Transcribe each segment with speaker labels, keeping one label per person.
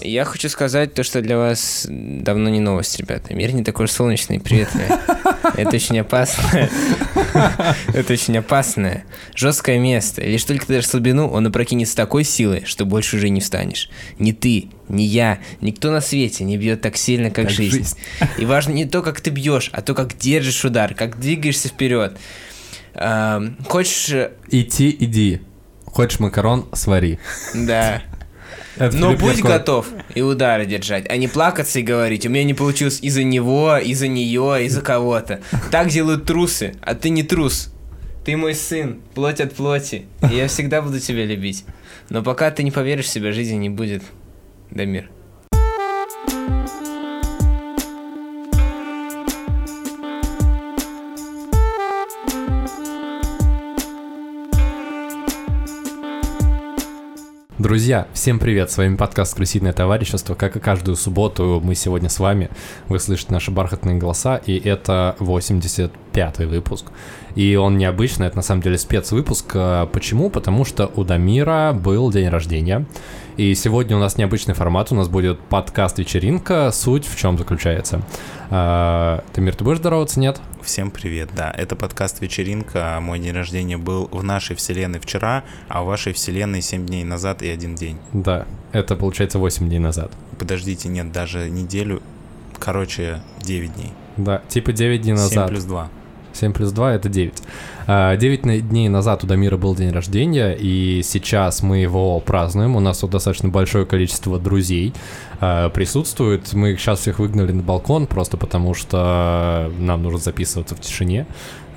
Speaker 1: Я хочу сказать то, что для вас давно не новость, ребята. Мир не такой солнечный, приветливый. Это очень опасное. Это очень опасное, жесткое место. Лишь только ты дашь слабину, он опрокинет с такой силой, что больше уже не встанешь. Ни ты, ни я, никто на свете не бьет так сильно, как,
Speaker 2: Как
Speaker 1: жизнь.
Speaker 2: жизнь.
Speaker 1: И важно не то, как ты бьешь, а то, как держишь удар, как двигаешься вперед. Ам, Хочешь, э,
Speaker 2: Идти, иди. Хочешь макарон, свари.
Speaker 1: да. Но
Speaker 2: Филипп
Speaker 1: будь готов и удары держать, а не плакаться и говорить, у меня не получилось из-за него, из-за нее, из-за кого-то. Так делают трусы, а ты не трус. Ты мой сын, плоть от плоти, и я всегда буду тебя любить. Но пока ты не поверишь в себя, жизни не будет. Дамир.
Speaker 2: Друзья, всем привет! С вами подкаст «Крысиное товарищество». Как и каждую субботу, мы сегодня с вами. Вы слышите наши бархатные голоса, и это 85-й выпуск. И он необычный, это на самом деле спецвыпуск. А Почему? Потому что у Дамира был день рождения. И сегодня у нас необычный формат, у нас будет подкаст-вечеринка. Суть в чем заключается? А, Дамир, ты будешь здороваться, нет?
Speaker 3: Всем привет, да, это подкаст «Вечеринка», мой день рождения был в нашей вселенной вчера, а в вашей вселенной 7 дней назад и один день.
Speaker 2: Да, это получается 8 дней назад.
Speaker 3: Подождите, нет, даже неделю, короче, 9 дней.
Speaker 2: Да, типа 9 дней
Speaker 3: 7
Speaker 2: назад.
Speaker 3: плюс 2.
Speaker 2: 7 плюс 2 это 9. 9 дней назад у Дамира был день рождения, и сейчас мы его празднуем. У нас тут достаточно большое количество друзей а, присутствует. Мы сейчас всех выгнали на балкон, просто потому что нам нужно записываться в тишине.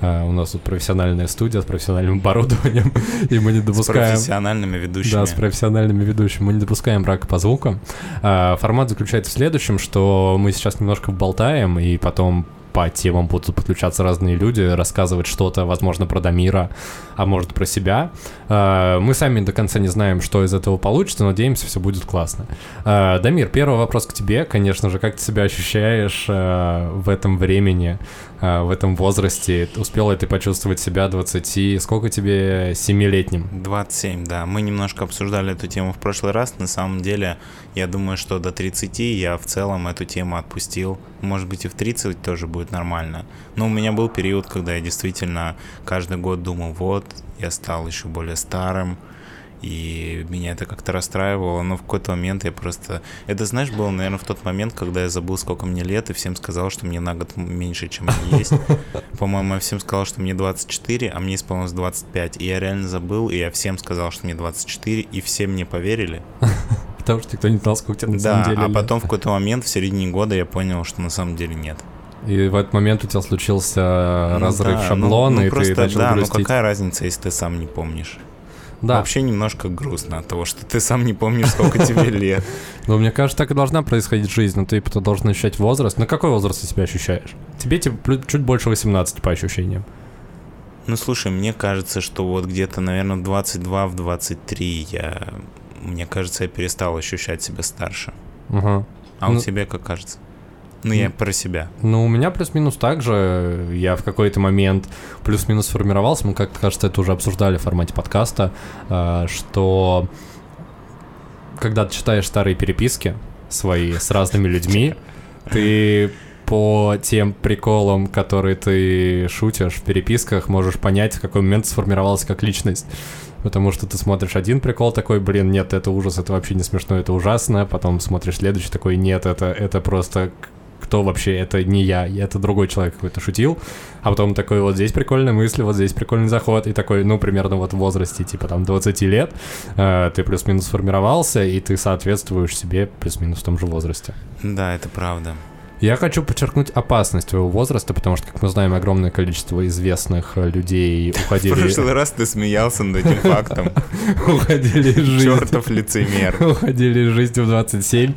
Speaker 2: А, У нас тут профессиональная студия с профессиональным оборудованием, и мы не
Speaker 3: С
Speaker 2: допускаем...
Speaker 3: профессиональными ведущими.
Speaker 2: Да, с профессиональными ведущими. Мы не допускаем брака по звукам. А, Формат заключается в следующем, что мы сейчас немножко болтаем, и потом по темам будут подключаться разные люди, рассказывать что-то, возможно, про Дамира, а может, про себя. А, Мы сами до конца не знаем, что из этого получится, но надеемся, все будет классно. А, Дамир, первый вопрос к тебе, конечно же, как ты себя ощущаешь а, в этом времени, в этом возрасте? Успел ли ты почувствовать себя 20, сколько тебе, 7-летним?
Speaker 3: 27, да. Мы немножко обсуждали эту тему в прошлый раз. На самом деле, я думаю, что до 30 я в целом эту тему отпустил. Может быть, и в 30 тоже будет нормально. Но у меня был период, когда я действительно каждый год думал, вот, я стал еще более старым, и меня это как-то расстраивало, но в какой-то момент я просто... Это, знаешь, было, наверное, в тот момент, когда я забыл, сколько мне лет, и всем сказал, что мне на год меньше, чем мне есть. По-моему, я всем сказал, что мне 24, а мне исполнилось 25. И я реально забыл, и я всем сказал, что мне 24, и все мне поверили.
Speaker 2: Потому что никто не знал, сколько тебе на
Speaker 3: Да,
Speaker 2: самом деле
Speaker 3: а
Speaker 2: лет.
Speaker 3: потом в какой-то момент, в середине года, я понял, что на самом деле нет.
Speaker 2: И в этот момент у тебя случился
Speaker 3: Ну
Speaker 2: разрыв
Speaker 3: да, ну-
Speaker 2: шаблона,
Speaker 3: ну
Speaker 2: и
Speaker 3: просто,
Speaker 2: ты начал
Speaker 3: да,
Speaker 2: грустить.
Speaker 3: ну какая разница, если ты сам не помнишь?
Speaker 2: Да,
Speaker 3: Вообще немножко грустно от того, что ты сам не помнишь, сколько тебе лет.
Speaker 2: но мне кажется, так и должна происходить жизнь, но ты должен ощущать возраст. На какой возраст ты себя ощущаешь? Тебе типа чуть больше 18 по ощущениям.
Speaker 3: Ну, слушай, мне кажется, что вот где-то, наверное, в 22, в 23 я... Мне кажется, я перестал ощущать себя старше.
Speaker 2: Ага.
Speaker 3: А у
Speaker 2: Ну-
Speaker 3: тебя как кажется? Ну, я про себя.
Speaker 2: Ну, у меня плюс-минус так же. Я в какой-то момент плюс-минус сформировался. Мы, как кажется, это уже обсуждали в формате подкаста, а, что когда ты читаешь старые переписки свои с разными людьми, ты по тем приколам, которые ты шутишь в переписках, можешь понять, в какой момент сформировалась как личность. Потому что ты смотришь один прикол такой, блин, нет, это ужас, это вообще не смешно, это ужасно. Потом смотришь следующий такой, нет, это, это просто кто вообще, это не я, это другой человек какой-то шутил. А потом такой, вот здесь прикольная мысль, вот здесь прикольный заход. И такой, ну, примерно вот в возрасте, типа там 20 лет, э, ты плюс-минус сформировался, и ты соответствуешь себе плюс-минус в том же возрасте.
Speaker 3: Да, это правда.
Speaker 2: Я хочу подчеркнуть опасность твоего возраста, потому что, как мы знаем, огромное количество известных э, людей
Speaker 3: В
Speaker 2: уходили,
Speaker 3: прошлый раз ты смеялся над этим фактом.
Speaker 2: уходили из жизни.
Speaker 3: Чертов лицемер.
Speaker 2: уходили из жизни в 27.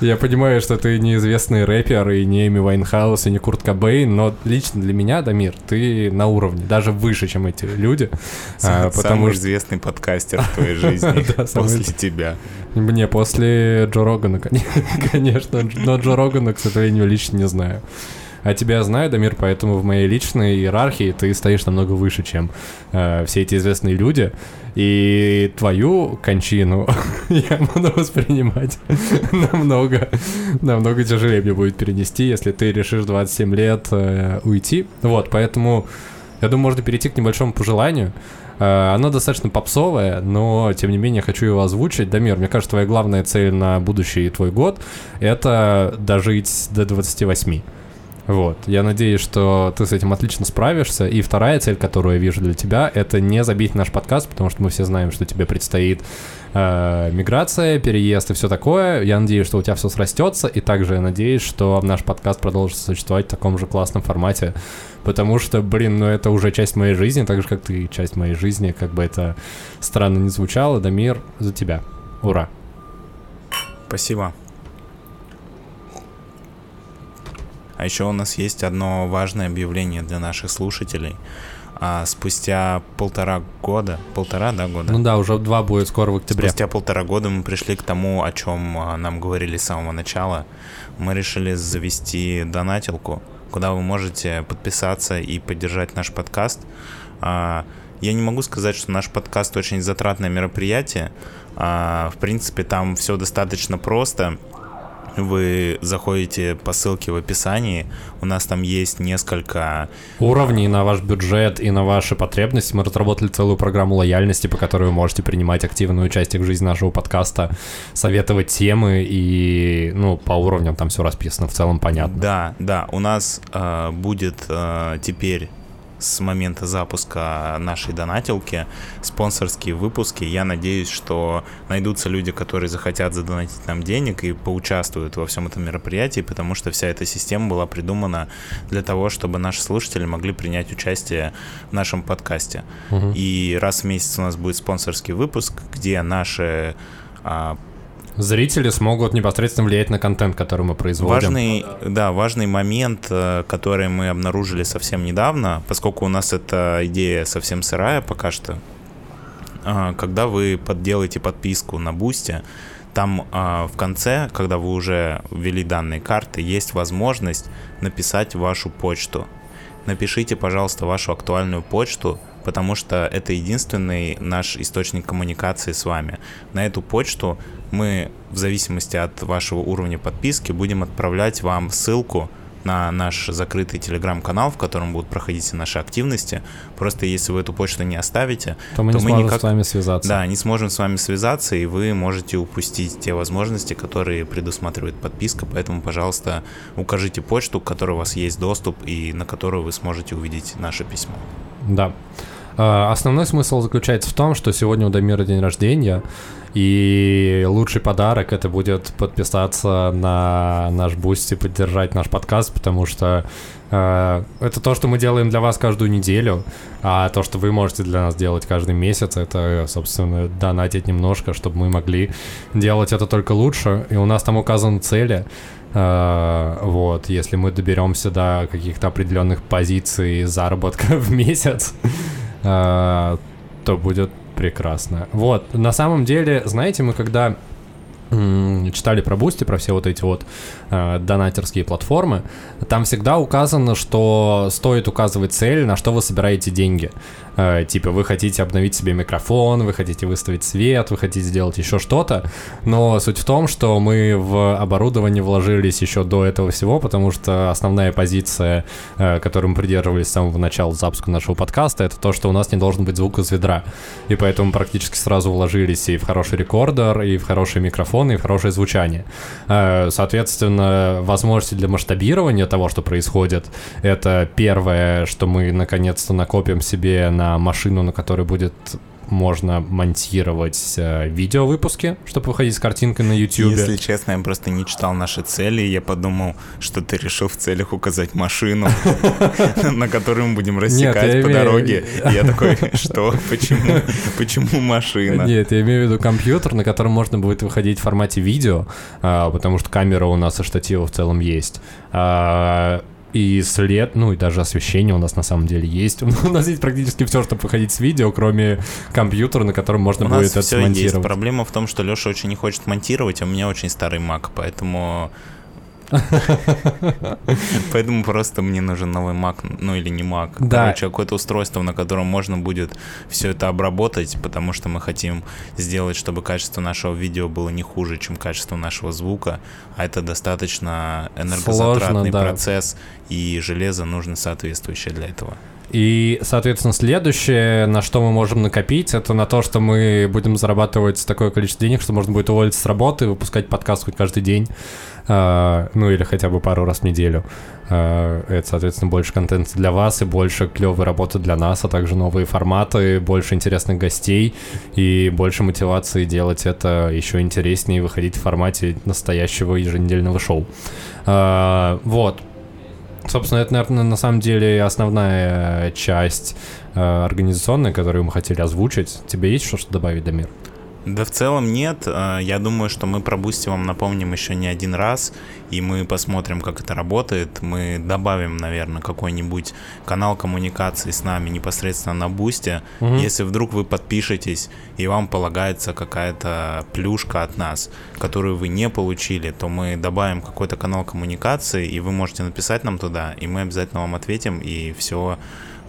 Speaker 2: Я понимаю, что ты неизвестный рэпер, и не Эми Вайнхаус, и не Курт Кобейн, но лично для меня, Дамир, ты на уровне, даже выше, чем эти люди. А,
Speaker 3: Самый
Speaker 2: потому что
Speaker 3: известный подкастер в твоей жизни
Speaker 2: Да,
Speaker 3: после тебя.
Speaker 2: мне после Джо Рогана, кон- конечно, но Джо Рогана, к сожалению, лично не знаю. А тебя знаю, Дамир, поэтому в моей личной иерархии ты стоишь намного выше, чем э, все эти известные люди. И твою кончину я буду воспринимать намного, намного тяжелее мне будет перенести, если ты решишь 27 лет э, уйти. Вот, поэтому я думаю, можно перейти к небольшому пожеланию. Э, Оно достаточно попсовое, но тем не менее хочу его озвучить. Дамир, мне кажется, твоя главная цель на будущий твой год — это дожить до 28. Вот. Я надеюсь, что ты с этим отлично справишься. И вторая цель, которую я вижу для тебя, это не забить наш подкаст, потому что мы все знаем, что тебе предстоит э, миграция, переезд и все такое. Я надеюсь, что у тебя все срастется. И также я надеюсь, что наш подкаст продолжит существовать в таком же классном формате. Потому что, блин, ну это уже часть моей жизни, так же, как ты часть моей жизни. Как бы это странно не звучало. Дамир, за тебя. Ура.
Speaker 3: Спасибо. А еще у нас есть одно важное объявление для наших слушателей. А спустя полтора года, полтора, да, года?
Speaker 2: Ну да, уже два будет скоро в октябре.
Speaker 3: Спустя полтора года мы пришли к тому, о чем а, нам говорили с самого начала. Мы решили завести донатилку, куда вы можете подписаться и поддержать наш подкаст. А, я не могу сказать, что наш подкаст очень затратное мероприятие. А, в принципе, там все достаточно просто вы заходите по ссылке в описании, у нас там есть несколько...
Speaker 2: Уровней на ваш бюджет и на ваши потребности. Мы разработали целую программу лояльности, по которой вы можете принимать активное участие в жизни нашего подкаста, советовать темы и, ну, по уровням там все расписано, в целом понятно.
Speaker 3: Да, да, у нас э, будет э, теперь с момента запуска нашей донатилки спонсорские выпуски. Я надеюсь, что найдутся люди, которые захотят задонатить нам денег и поучаствуют во всем этом мероприятии, потому что вся эта система была придумана для того, чтобы наши слушатели могли принять участие в нашем подкасте.
Speaker 2: Мгм.
Speaker 3: И раз в месяц у нас будет спонсорский выпуск, где наши а,
Speaker 2: Зрители смогут непосредственно влиять на контент, который мы производим.
Speaker 3: Важный, да, важный момент, э, который мы обнаружили совсем недавно, поскольку у нас эта идея совсем сырая пока что. а, Когда вы подделаете подписку на Бусте, там а, в конце, когда вы уже ввели данные карты, есть возможность написать вашу почту. Напишите, пожалуйста, вашу актуальную почту, потому что это единственный наш источник коммуникации с вами. На эту почту мы, в зависимости от вашего уровня подписки, будем отправлять вам ссылку на наш закрытый телеграм-канал, в котором будут проходить все наши активности. Просто если вы эту почту не оставите,
Speaker 2: То мы
Speaker 3: то
Speaker 2: не
Speaker 3: мы
Speaker 2: сможем
Speaker 3: никак-
Speaker 2: с вами связаться.
Speaker 3: да, не сможем с вами связаться, и вы можете упустить те возможности, которые предусматривает подписка. Поэтому, пожалуйста, укажите почту, к которой у вас есть доступ и на которую вы сможете увидеть наше письмо.
Speaker 2: Да. А, Основной смысл заключается в том, что сегодня у Дамира день рождения, и лучший подарок это будет подписаться на наш Бусти и поддержать наш подкаст, потому что э, это то, что мы делаем для вас каждую неделю, а то, что вы можете для нас делать каждый месяц, это, собственно, донатить немножко, чтобы мы могли делать это только лучше. И у нас там указаны цели. Э, вот, если мы доберемся до каких-то определенных позиций заработка в месяц, э, то будет прекрасно. Вот, на самом деле, знаете, мы когда читали про Бусти, про все вот эти вот э, донатерские платформы, там всегда указано, что стоит указывать цель, на что вы собираете деньги. Э, типа вы хотите обновить себе микрофон, вы хотите выставить свет, вы хотите сделать еще что-то, но суть в том, что мы в оборудование вложились еще до этого всего, потому что основная позиция, э, которой мы придерживались с самого начала запуска нашего подкаста, это то, что у нас не должен быть звук из ведра. И поэтому практически сразу вложились и в хороший рекордер, и в хороший микрофон, и в хорошее звучание. Э, Соответственно, возможности для масштабирования того, что происходит, это первое, что мы наконец-то накопим себе на машину, на которой будет можно монтировать э, видеовыпуски, чтобы выходить с картинкой на YouTube.
Speaker 3: Если честно, я просто не читал наши цели, я подумал, что ты решил в целях указать машину, на которую мы будем рассекать по дороге. Я такой, что? Почему? Почему машина?
Speaker 2: Нет, я имею в виду компьютер, на котором можно будет выходить в формате видео, а, потому что камера у нас и штатива в целом есть. И след, ну и даже освещение у нас на самом деле есть. У нас есть практически все, чтобы выходить с видео, кроме компьютера, на котором можно
Speaker 3: У
Speaker 2: будет
Speaker 3: нас
Speaker 2: это
Speaker 3: все есть.
Speaker 2: смонтировать.
Speaker 3: Проблема в том, что Леша очень не хочет монтировать, а у меня очень старый Mac, поэтому Поэтому просто мне нужен новый Mac, ну или не Mac.
Speaker 2: Да.
Speaker 3: Короче, какое-то устройство, на котором можно будет все это обработать, потому что мы хотим сделать, чтобы качество нашего видео было не хуже, чем качество нашего звука, а это достаточно энергозатратный
Speaker 2: Сложно, да.
Speaker 3: процесс, и железо нужно соответствующее для этого.
Speaker 2: И, соответственно, следующее, на что мы можем накопить, это на то, что мы будем зарабатывать такое количество денег, что можно будет уволиться с работы, выпускать подкаст хоть каждый день, а, ну или хотя бы пару раз в неделю. А, это, соответственно, больше контента для вас и больше клевой работы для нас, а также новые форматы, больше интересных гостей и больше мотивации делать это еще интереснее и выходить в формате настоящего еженедельного шоу. А, Вот, Собственно, это, наверное, на самом деле основная часть э, организационная, которую мы хотели озвучить. Тебе есть что-то добавить, Дамир?
Speaker 3: Да в целом нет. А, Я думаю, что мы про Бусти вам напомним еще не один раз, и мы посмотрим, как это работает. Мы добавим, наверное, какой-нибудь канал коммуникации с нами непосредственно на Бусти.
Speaker 2: Мгм.
Speaker 3: Если вдруг вы подпишетесь, и вам полагается какая-то плюшка от нас, которую вы не получили, то мы добавим какой-то канал коммуникации, и вы можете написать нам туда, и мы обязательно вам ответим, и все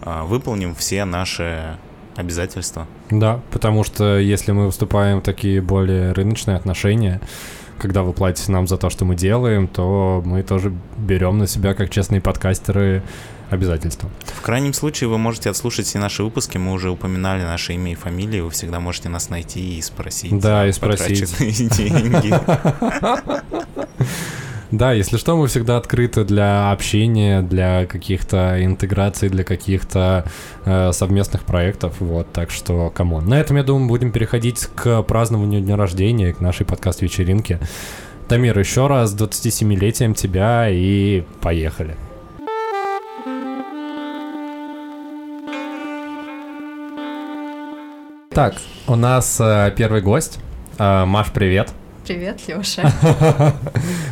Speaker 3: выполним все наши обязательства.
Speaker 2: Да, потому что если мы выступаем в такие более рыночные отношения, когда вы платите нам за то, что мы делаем, то мы тоже берем на себя, как честные подкастеры, обязательства.
Speaker 3: В крайнем случае вы можете отслушать все наши выпуски, мы уже упоминали наше имя и фамилию, вы всегда можете нас найти и спросить.
Speaker 2: Да, и спросить.
Speaker 3: деньги.
Speaker 2: Да, если что, мы всегда открыты для общения, для каких-то интеграций, для каких-то э, совместных проектов. Вот, так что, come on. На этом, я думаю, будем переходить к празднованию дня рождения, к нашей подкаст-вечеринке. Дамир, еще раз с 27-летием тебя и поехали. Так, у нас э, первый гость. Э, Маш, привет.
Speaker 4: Привет, Лёша.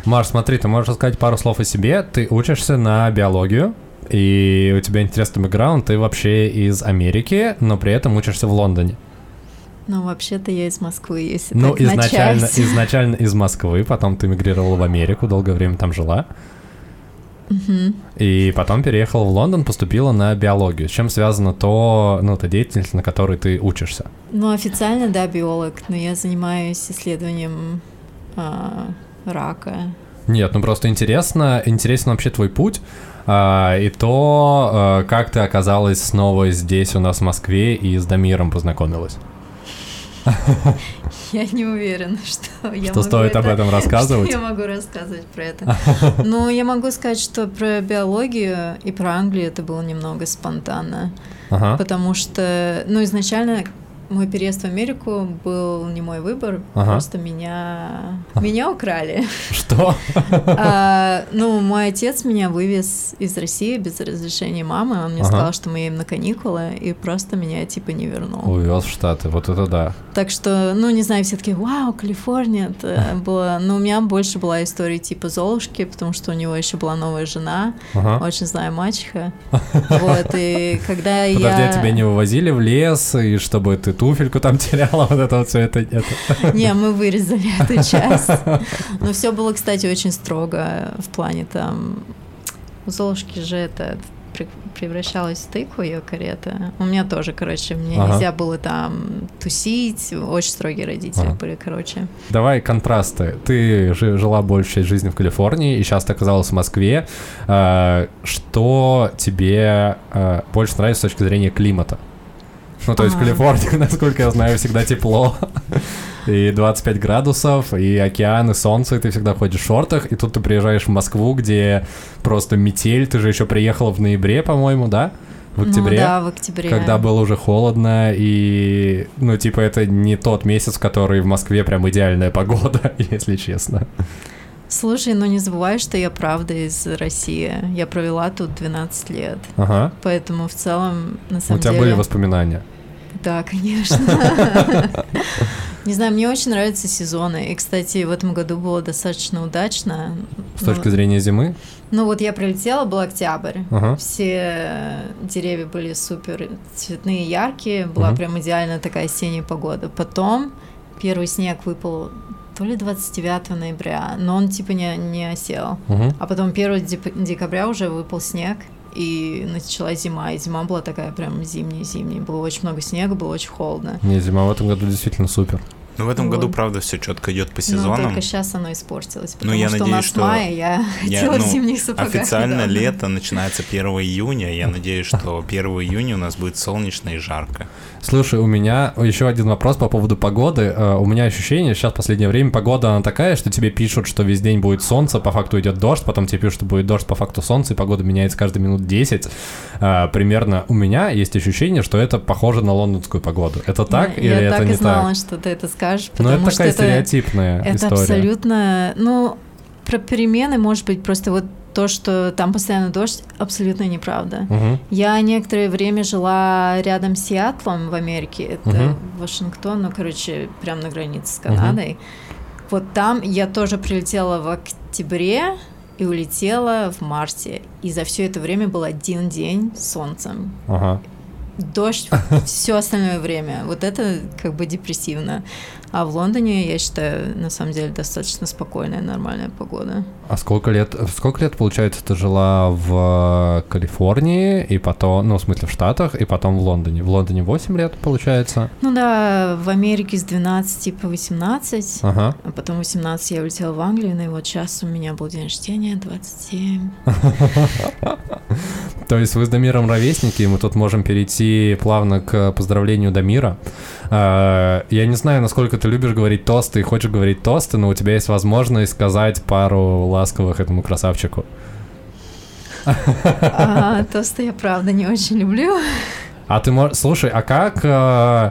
Speaker 2: Маш, смотри, ты можешь рассказать пару слов о себе. Ты учишься на биологию, и у тебя интересный бэкграунд, ты вообще из Америки, но при этом учишься в Лондоне.
Speaker 4: Ну, вообще-то я из Москвы, если
Speaker 2: ну,
Speaker 4: так
Speaker 2: изначально,
Speaker 4: начать.
Speaker 2: изначально из Москвы, потом ты мигрировала в Америку, долгое время там жила, И потом переехала в Лондон, поступила на биологию. С чем связано то, ну, та деятельность, на которой ты учишься?
Speaker 4: Ну, официально, да, биолог, но я занимаюсь исследованием а, рака.
Speaker 2: Нет, ну просто интересно, интересен вообще твой путь, а, и то, а, как ты оказалась снова здесь у нас в Москве и с Дамиром познакомилась.
Speaker 4: Я не уверена, что я
Speaker 2: Что
Speaker 4: могу
Speaker 2: стоит об
Speaker 4: это-
Speaker 2: этом рассказывать?
Speaker 4: Что я могу рассказывать про это? Ну, я могу сказать, что про биологию и про Англию это было немного спонтанно.
Speaker 2: Ага.
Speaker 4: Потому что, ну, изначально мой переезд в Америку был не мой выбор,
Speaker 2: Ага.
Speaker 4: просто меня, меня украли.
Speaker 2: Что?
Speaker 4: А, ну, мой отец меня вывез из России без разрешения мамы. Он мне
Speaker 2: Ага.
Speaker 4: сказал, что мы едем на каникулы, и просто меня типа не вернул.
Speaker 2: Увез в Штаты, вот это да.
Speaker 4: Так что, ну, не знаю, все таки вау, Калифорния, это было... Но у меня больше была история типа Золушки, потому что у него еще была новая жена,
Speaker 2: Ага.
Speaker 4: очень злая мачеха. Вот, и когда я...
Speaker 2: Подожди, а тебя не вывозили в лес, и чтобы ты туфельку там теряла, вот это вот все это, это.
Speaker 4: Не, мы вырезали эту часть. Но все было, кстати, очень строго в плане там... У Золушки же это пре- превращалась в тыкву ее карета. У меня тоже, короче, мне
Speaker 2: Ага.
Speaker 4: нельзя было там тусить. Очень строгие родители
Speaker 2: Ага.
Speaker 4: были, короче.
Speaker 2: Давай контрасты. Ты жи- жила большую часть жизни в Калифорнии, и сейчас ты оказалась в Москве. А, Что тебе а, больше нравится с точки зрения климата? Ну, то есть в
Speaker 4: А.
Speaker 2: Калифорнии, насколько я знаю, всегда тепло. И 25 градусов, и океан, и солнце, и ты всегда ходишь в шортах, и тут ты приезжаешь в Москву, где просто метель, ты же еще приехала в ноябре, по-моему, да? В октябре?
Speaker 4: Ну да, в октябре.
Speaker 2: Когда было уже холодно, и, ну, типа, это не тот месяц, который в Москве прям идеальная погода, если честно.
Speaker 4: Слушай, ну не забывай, что я правда из России. Я провела тут 12 лет.
Speaker 2: Ага.
Speaker 4: Поэтому в целом, на
Speaker 2: У
Speaker 4: самом
Speaker 2: тебя
Speaker 4: деле...
Speaker 2: были воспоминания?
Speaker 4: Да, конечно. Не знаю, мне очень нравятся сезоны. И, кстати, в этом году было достаточно удачно.
Speaker 2: С точки зрения зимы?
Speaker 4: Ну вот я прилетела, был октябрь.
Speaker 2: Ага.
Speaker 4: Все деревья были супер цветные, яркие. Была прям идеальная такая осенняя погода. Потом первый снег выпал то ли 29 ноября, но он типа не, не осел.
Speaker 2: Мгм.
Speaker 4: А потом 1 деп- декабря уже выпал снег, и началась зима, и зима была такая прям зимняя-зимняя. Было очень много снега, было очень холодно.
Speaker 2: Не, зима в этом году действительно супер.
Speaker 3: Ну, в этом
Speaker 4: Вот.
Speaker 3: году, правда, все четко идет по
Speaker 4: Но
Speaker 3: сезонам.
Speaker 4: только сейчас оно испортилось,
Speaker 3: Ну,
Speaker 4: потому
Speaker 3: я
Speaker 4: что у
Speaker 3: надеюсь,
Speaker 4: нас
Speaker 3: что
Speaker 4: мая, я,
Speaker 3: Я,
Speaker 4: хотела в
Speaker 3: ну,
Speaker 4: зимних сапогах.
Speaker 3: Официально
Speaker 4: недавно.
Speaker 3: лето начинается 1 июня. Я надеюсь, что 1 июня у нас будет солнечно и жарко.
Speaker 2: Слушай, у меня еще один вопрос по поводу погоды. Э, У меня ощущение, сейчас в последнее время погода она такая, что тебе пишут, что весь день будет солнце, по факту идет дождь, потом тебе пишут, что будет дождь, по факту солнце, и погода меняется каждые минут 10. Э, Примерно у меня есть ощущение, что это похоже на лондонскую погоду. Это так
Speaker 4: Я,
Speaker 2: или
Speaker 4: я
Speaker 2: это
Speaker 4: так
Speaker 2: не
Speaker 4: и знала,
Speaker 2: так?
Speaker 4: что ты это скажешь,
Speaker 2: Ну,
Speaker 4: потому
Speaker 2: это
Speaker 4: что
Speaker 2: такая
Speaker 4: это,
Speaker 2: стереотипная
Speaker 4: это
Speaker 2: история.
Speaker 4: абсолютно, ну, про перемены, может быть, просто вот то, что там постоянно дождь, абсолютно неправда.
Speaker 2: Мгм.
Speaker 4: Я некоторое время жила рядом с Сиатлом в Америке, это
Speaker 2: Мгм.
Speaker 4: Вашингтон, ну, короче, прям на границе с Канадой. Вот там я тоже прилетела в октябре и улетела в марте. И за все это время был один день с солнцем.
Speaker 2: Ага.
Speaker 4: Дождь все остальное время. Вот это как бы депрессивно. А в Лондоне, я считаю, на самом деле достаточно спокойная, нормальная погода.
Speaker 2: А сколько лет, сколько лет, получается, ты жила в Калифорнии, и потом, ну, в смысле, в Штатах, и потом в Лондоне? В Лондоне 8 лет, получается?
Speaker 4: Ну да, в Америке с 12 по 18.
Speaker 2: Ага.
Speaker 4: А потом 18 я улетела в Англию, и вот сейчас у меня был день рождения, 27.
Speaker 2: То есть вы с Дамиром ровесники, и мы тут можем перейти плавно к поздравлению Дамира. А, Я не знаю, насколько ты любишь говорить тосты и хочешь говорить тосты, но у тебя есть возможность сказать пару ласковых этому красавчику.
Speaker 4: А, тосты я правда не очень люблю.
Speaker 2: А ты можешь... Слушай, а как э, э,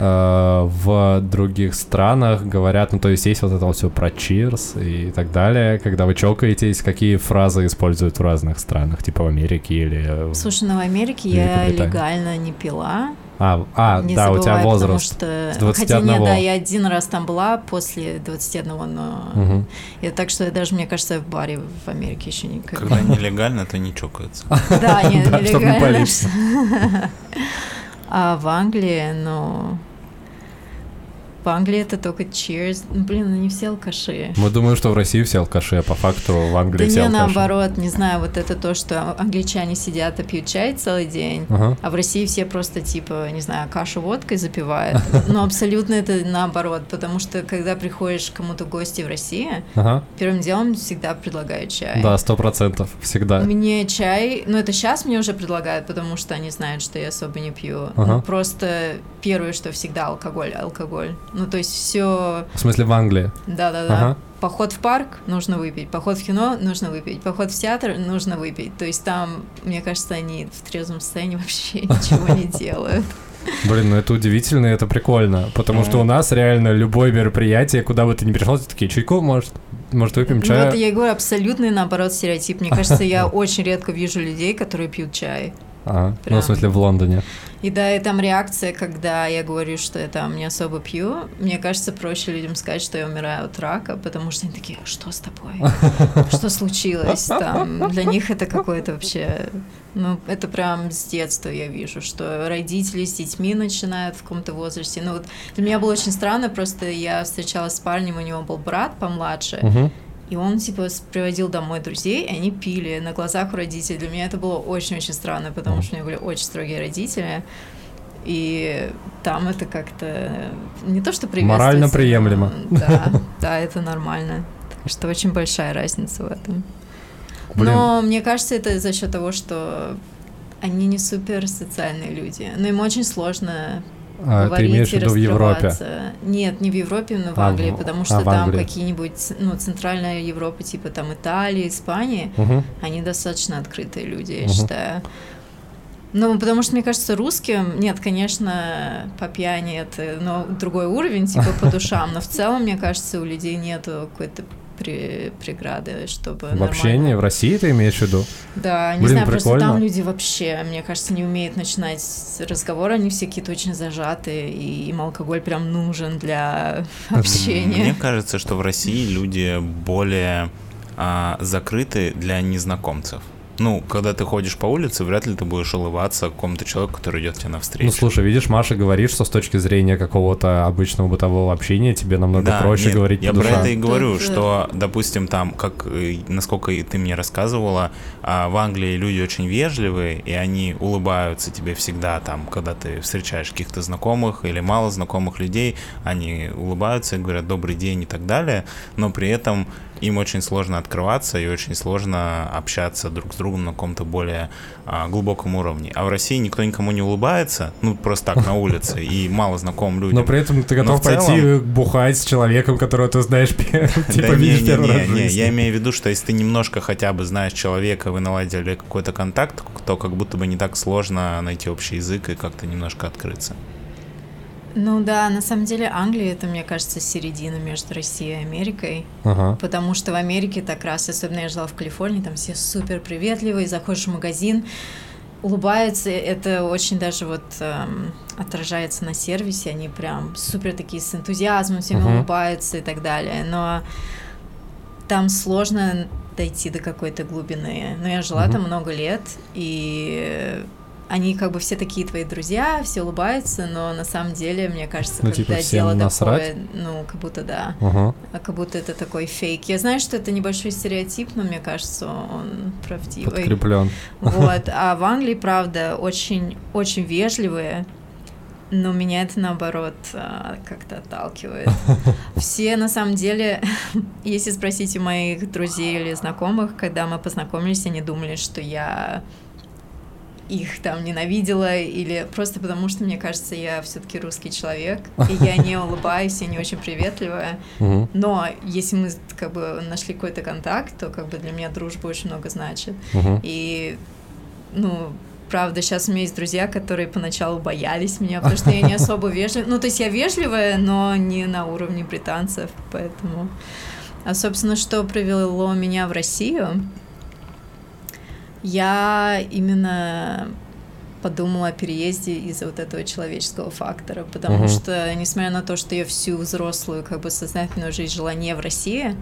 Speaker 2: в других странах говорят, ну то есть есть вот это вот все про cheers и так далее, когда вы чокаетесь, какие фразы используют в разных странах, типа в Америке или...
Speaker 4: Слушай, ну в Америке я легально не пила.
Speaker 2: А, а
Speaker 4: не
Speaker 2: да, у тебя
Speaker 4: забывай, потому
Speaker 2: возраст.
Speaker 4: что...
Speaker 2: с 21.
Speaker 4: Хотя нет, да, я один раз там была после 21, но...
Speaker 2: Мгм.
Speaker 4: И так что я даже, мне кажется, в баре в Америке еще никогда.
Speaker 3: Когда нелегально, то не чокаются.
Speaker 4: Да, нелегально. А в Англии, ну... В Англии это только cheers. Ну, блин, ну не все алкаши.
Speaker 2: Мы думаем, что в России все алкаши, а по факту в Англии
Speaker 4: Да
Speaker 2: все
Speaker 4: не,
Speaker 2: алкаши.
Speaker 4: наоборот, не знаю, вот это то, что англичане сидят и пьют чай целый день,
Speaker 2: Ага.
Speaker 4: а в России все просто, типа, не знаю, кашу водкой запивают. Но абсолютно это наоборот, потому что, когда приходишь к кому-то в гости в России,
Speaker 2: Ага.
Speaker 4: первым делом всегда предлагают чай.
Speaker 2: Да, сто процентов, всегда.
Speaker 4: Мне чай, ну это сейчас мне уже предлагают, потому что они знают, что я особо не пью.
Speaker 2: Ага.
Speaker 4: Ну, просто первое, что всегда алкоголь, алкоголь. Ну то есть все,
Speaker 2: В смысле в Англии.
Speaker 4: да-да-да.
Speaker 2: Ага.
Speaker 4: Поход в парк нужно выпить, поход в кино нужно выпить, поход в театр нужно выпить. То есть там, мне кажется, они в трезвом состоянии вообще ничего не делают.
Speaker 2: Блин, ну это удивительно, и это прикольно. Потому что у нас реально любое мероприятие, куда бы ты ни пришел, ты такие, чайку, может, может выпьем
Speaker 4: Ну
Speaker 2: чая?
Speaker 4: это я говорю, абсолютный наоборот стереотип. Мне кажется, я очень редко вижу людей, которые пьют чай.
Speaker 2: Ага. Ну, в смысле, в Лондоне.
Speaker 4: И да, и там реакция, когда я говорю, что я там не особо пью, мне кажется, проще людям сказать, что я умираю от рака, потому что они такие, что с тобой? Что случилось? Там, для них это какое-то вообще... Ну, это прям с детства я вижу, что родители с детьми начинают в каком-то возрасте. Ну, вот для меня было очень странно, просто я встречалась с парнем, у него был брат помладше,
Speaker 2: Мгм.
Speaker 4: И он, типа, приводил домой друзей, и они пили на глазах у родителей. Для меня это было очень-очень странно, потому что у меня были очень строгие родители. И там это как-то не то, что приветствуется.
Speaker 2: Морально
Speaker 4: но
Speaker 2: приемлемо.
Speaker 4: Да, да, это нормально. Так что очень большая разница в этом.
Speaker 2: Блин.
Speaker 4: Но мне кажется, это за счет того, что они не супер социальные люди. Но им очень сложно
Speaker 2: А, ты
Speaker 4: говорить
Speaker 2: имеешь в
Speaker 4: и
Speaker 2: виду в Европе?
Speaker 4: Нет, не в Европе, но в
Speaker 2: А, в-
Speaker 4: Англии, потому
Speaker 2: а,
Speaker 4: что
Speaker 2: в
Speaker 4: там какие-нибудь, ну, центральная Европа, типа там Италия, Испания,
Speaker 2: Мгм.
Speaker 4: они достаточно открытые люди, я
Speaker 2: Мгм.
Speaker 4: считаю. Ну, потому что, мне кажется, русским, нет, конечно, по пьяни это, но другой уровень, типа по душам, но в целом, мне кажется, у людей нету какой-то при- преграды, чтобы
Speaker 2: В общении,
Speaker 4: нормально-
Speaker 2: в России ты имеешь в виду?
Speaker 4: Да, не
Speaker 2: Блин,
Speaker 4: знаю, просто
Speaker 2: прикольно.
Speaker 4: там люди вообще, мне кажется, не умеют начинать разговор, они все какие-то очень зажатые, и им алкоголь прям нужен для
Speaker 3: Мне
Speaker 4: общения.
Speaker 3: кажется, что в России люди более а, закрыты для незнакомцев. Ну, когда ты ходишь по улице, вряд ли ты будешь улыбаться какому-то человеку, который идет тебе навстречу.
Speaker 2: Ну, слушай, видишь, Маша говорит, что с точки зрения какого-то обычного бытового общения тебе намного
Speaker 3: Да,
Speaker 2: проще
Speaker 3: нет,
Speaker 2: говорить
Speaker 3: Я про
Speaker 2: душам.
Speaker 3: это и говорю,
Speaker 4: э,
Speaker 3: что, допустим, там, как, э, насколько ты мне рассказывала, а, в Англии люди очень вежливые, и они улыбаются тебе всегда, там, когда ты встречаешь каких-то знакомых или мало знакомых людей, они улыбаются и говорят «добрый день» и так далее, но при этом им очень сложно открываться и очень сложно общаться друг с другом на каком-то более а, глубоком уровне. А в России никто никому не улыбается, ну, просто так на улице, и мало знакомым людям.
Speaker 2: Но при этом ты готов
Speaker 3: целом-
Speaker 2: пойти бухать с человеком, которого ты знаешь, типа, видишь первый раз
Speaker 3: не, я имею в виду, что если ты немножко хотя бы знаешь человека, вы наладили какой-то контакт, то как будто бы не так сложно найти общий язык и как-то немножко открыться.
Speaker 4: Ну да, на самом деле Англия это, мне кажется, середина между Россией и Америкой.
Speaker 2: Ага.
Speaker 4: Потому что в Америке так раз, особенно я жила в Калифорнии, там все супер приветливые, заходишь в магазин, улыбаются, это очень даже вот эм, отражается на сервисе, они прям супер такие с энтузиазмом всеми
Speaker 2: Мгм.
Speaker 4: улыбаются и так далее, но там сложно дойти до какой-то глубины. Но я жила
Speaker 2: Мгм.
Speaker 4: там много лет, и они как бы все такие твои друзья, все улыбаются, но на самом деле, мне кажется,
Speaker 2: Ну,
Speaker 4: когда
Speaker 2: типа,
Speaker 4: дело
Speaker 2: насрать?
Speaker 4: такое, ну, как будто да. А как будто это такой фейк. Я знаю, что это небольшой стереотип, но мне кажется, он правдивый.
Speaker 2: Подкреплен.
Speaker 4: Вот. А в Англии, правда, очень, очень вежливые, но меня это наоборот а, как-то отталкивает. Все на самом деле, если спросить у моих друзей или знакомых, когда мы познакомились, они думали, что я их там ненавидела или просто потому, что мне кажется, я все-таки русский человек, и я не улыбаюсь, я не очень приветливая. Но если мы как бы нашли какой-то контакт, то как бы для меня дружба очень много значит. И, ну, правда, сейчас у меня есть друзья, которые поначалу боялись меня, потому что я не особо вежливая. Ну, то есть я вежливая, но не на уровне британцев, поэтому... А, собственно, что привело меня в Россию? Я именно подумала о переезде из-за вот этого человеческого фактора, потому
Speaker 2: Мгм.
Speaker 4: что, несмотря на то, что я всю взрослую, как бы сознательную жизнь жила не в России,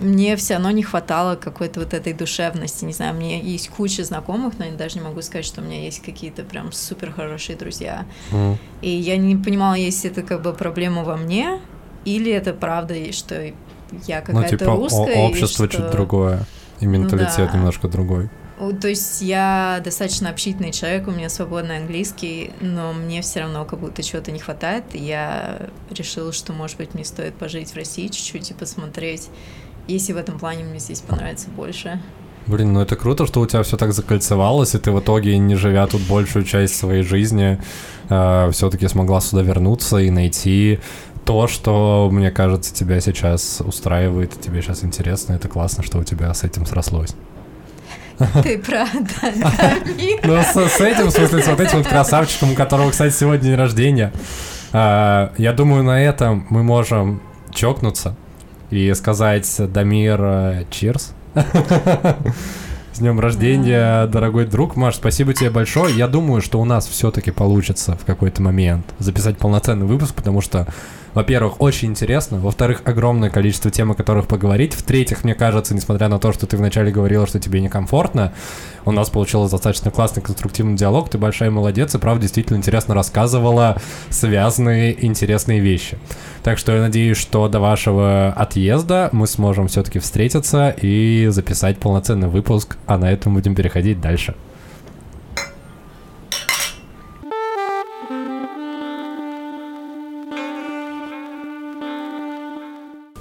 Speaker 4: мне все равно не хватало какой-то вот этой душевности. Не знаю, мне есть куча знакомых, но я даже не могу сказать, что у меня есть какие-то прям супер хорошие друзья.
Speaker 2: Мгм.
Speaker 4: И я не понимала, если это как бы проблема во мне, или это правда, что я
Speaker 2: Ну,
Speaker 4: какая-то
Speaker 2: типа, о-
Speaker 4: русская.
Speaker 2: общество
Speaker 4: что-
Speaker 2: чуть другое. И менталитет
Speaker 4: да.
Speaker 2: немножко другой.
Speaker 4: То есть я достаточно общительный человек, у меня свободный английский, но мне все равно как будто чего-то не хватает. И я решила, что, может быть, мне стоит пожить в России чуть-чуть и посмотреть, если в этом плане мне здесь понравится больше.
Speaker 2: Блин, ну это круто, что у тебя все так закольцевалось, и ты в итоге, не живя тут большую часть своей жизни, все-таки смогла сюда вернуться и найти то, что, мне кажется, тебя сейчас устраивает, тебе сейчас интересно, это классно, что у тебя с этим срослось.
Speaker 4: Ты правда.
Speaker 2: Ну, с, этим, в смысле, с вот этим вот красавчиком, у которого, кстати, сегодня день рождения. А, я думаю, на этом мы можем чокнуться и сказать Дамир э, чирс. С днем рождения, дорогой друг. Маш, спасибо тебе большое. Я думаю, что у нас все-таки получится в какой-то момент записать полноценный выпуск, потому что, во-первых, очень интересно, во-вторых, огромное количество тем, о которых поговорить, в-третьих, мне кажется, несмотря на то, что ты вначале говорила, что тебе некомфортно, у нас получился достаточно классный конструктивный диалог, ты большая молодец, и правда действительно интересно рассказывала связанные интересные вещи. Так что я надеюсь, что до вашего отъезда мы сможем все-таки встретиться и записать полноценный выпуск, а на этом будем переходить дальше.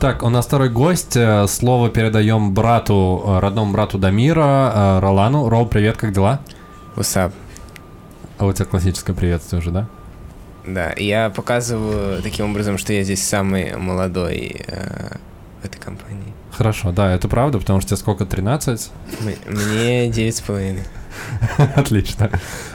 Speaker 2: Так, у нас второй гость. Э, Слово передаем брату, э, родному брату Дамира, э, Ролану. Рол, привет, как дела?
Speaker 1: Up?
Speaker 2: А у тебя классическое приветствие уже, да?
Speaker 1: Да, я показываю таким образом, что я здесь самый молодой э, в этой компании.
Speaker 2: Хорошо, да, это правда, потому что тебе сколько, 13?
Speaker 1: М- Мне девять с половиной.
Speaker 2: Отлично.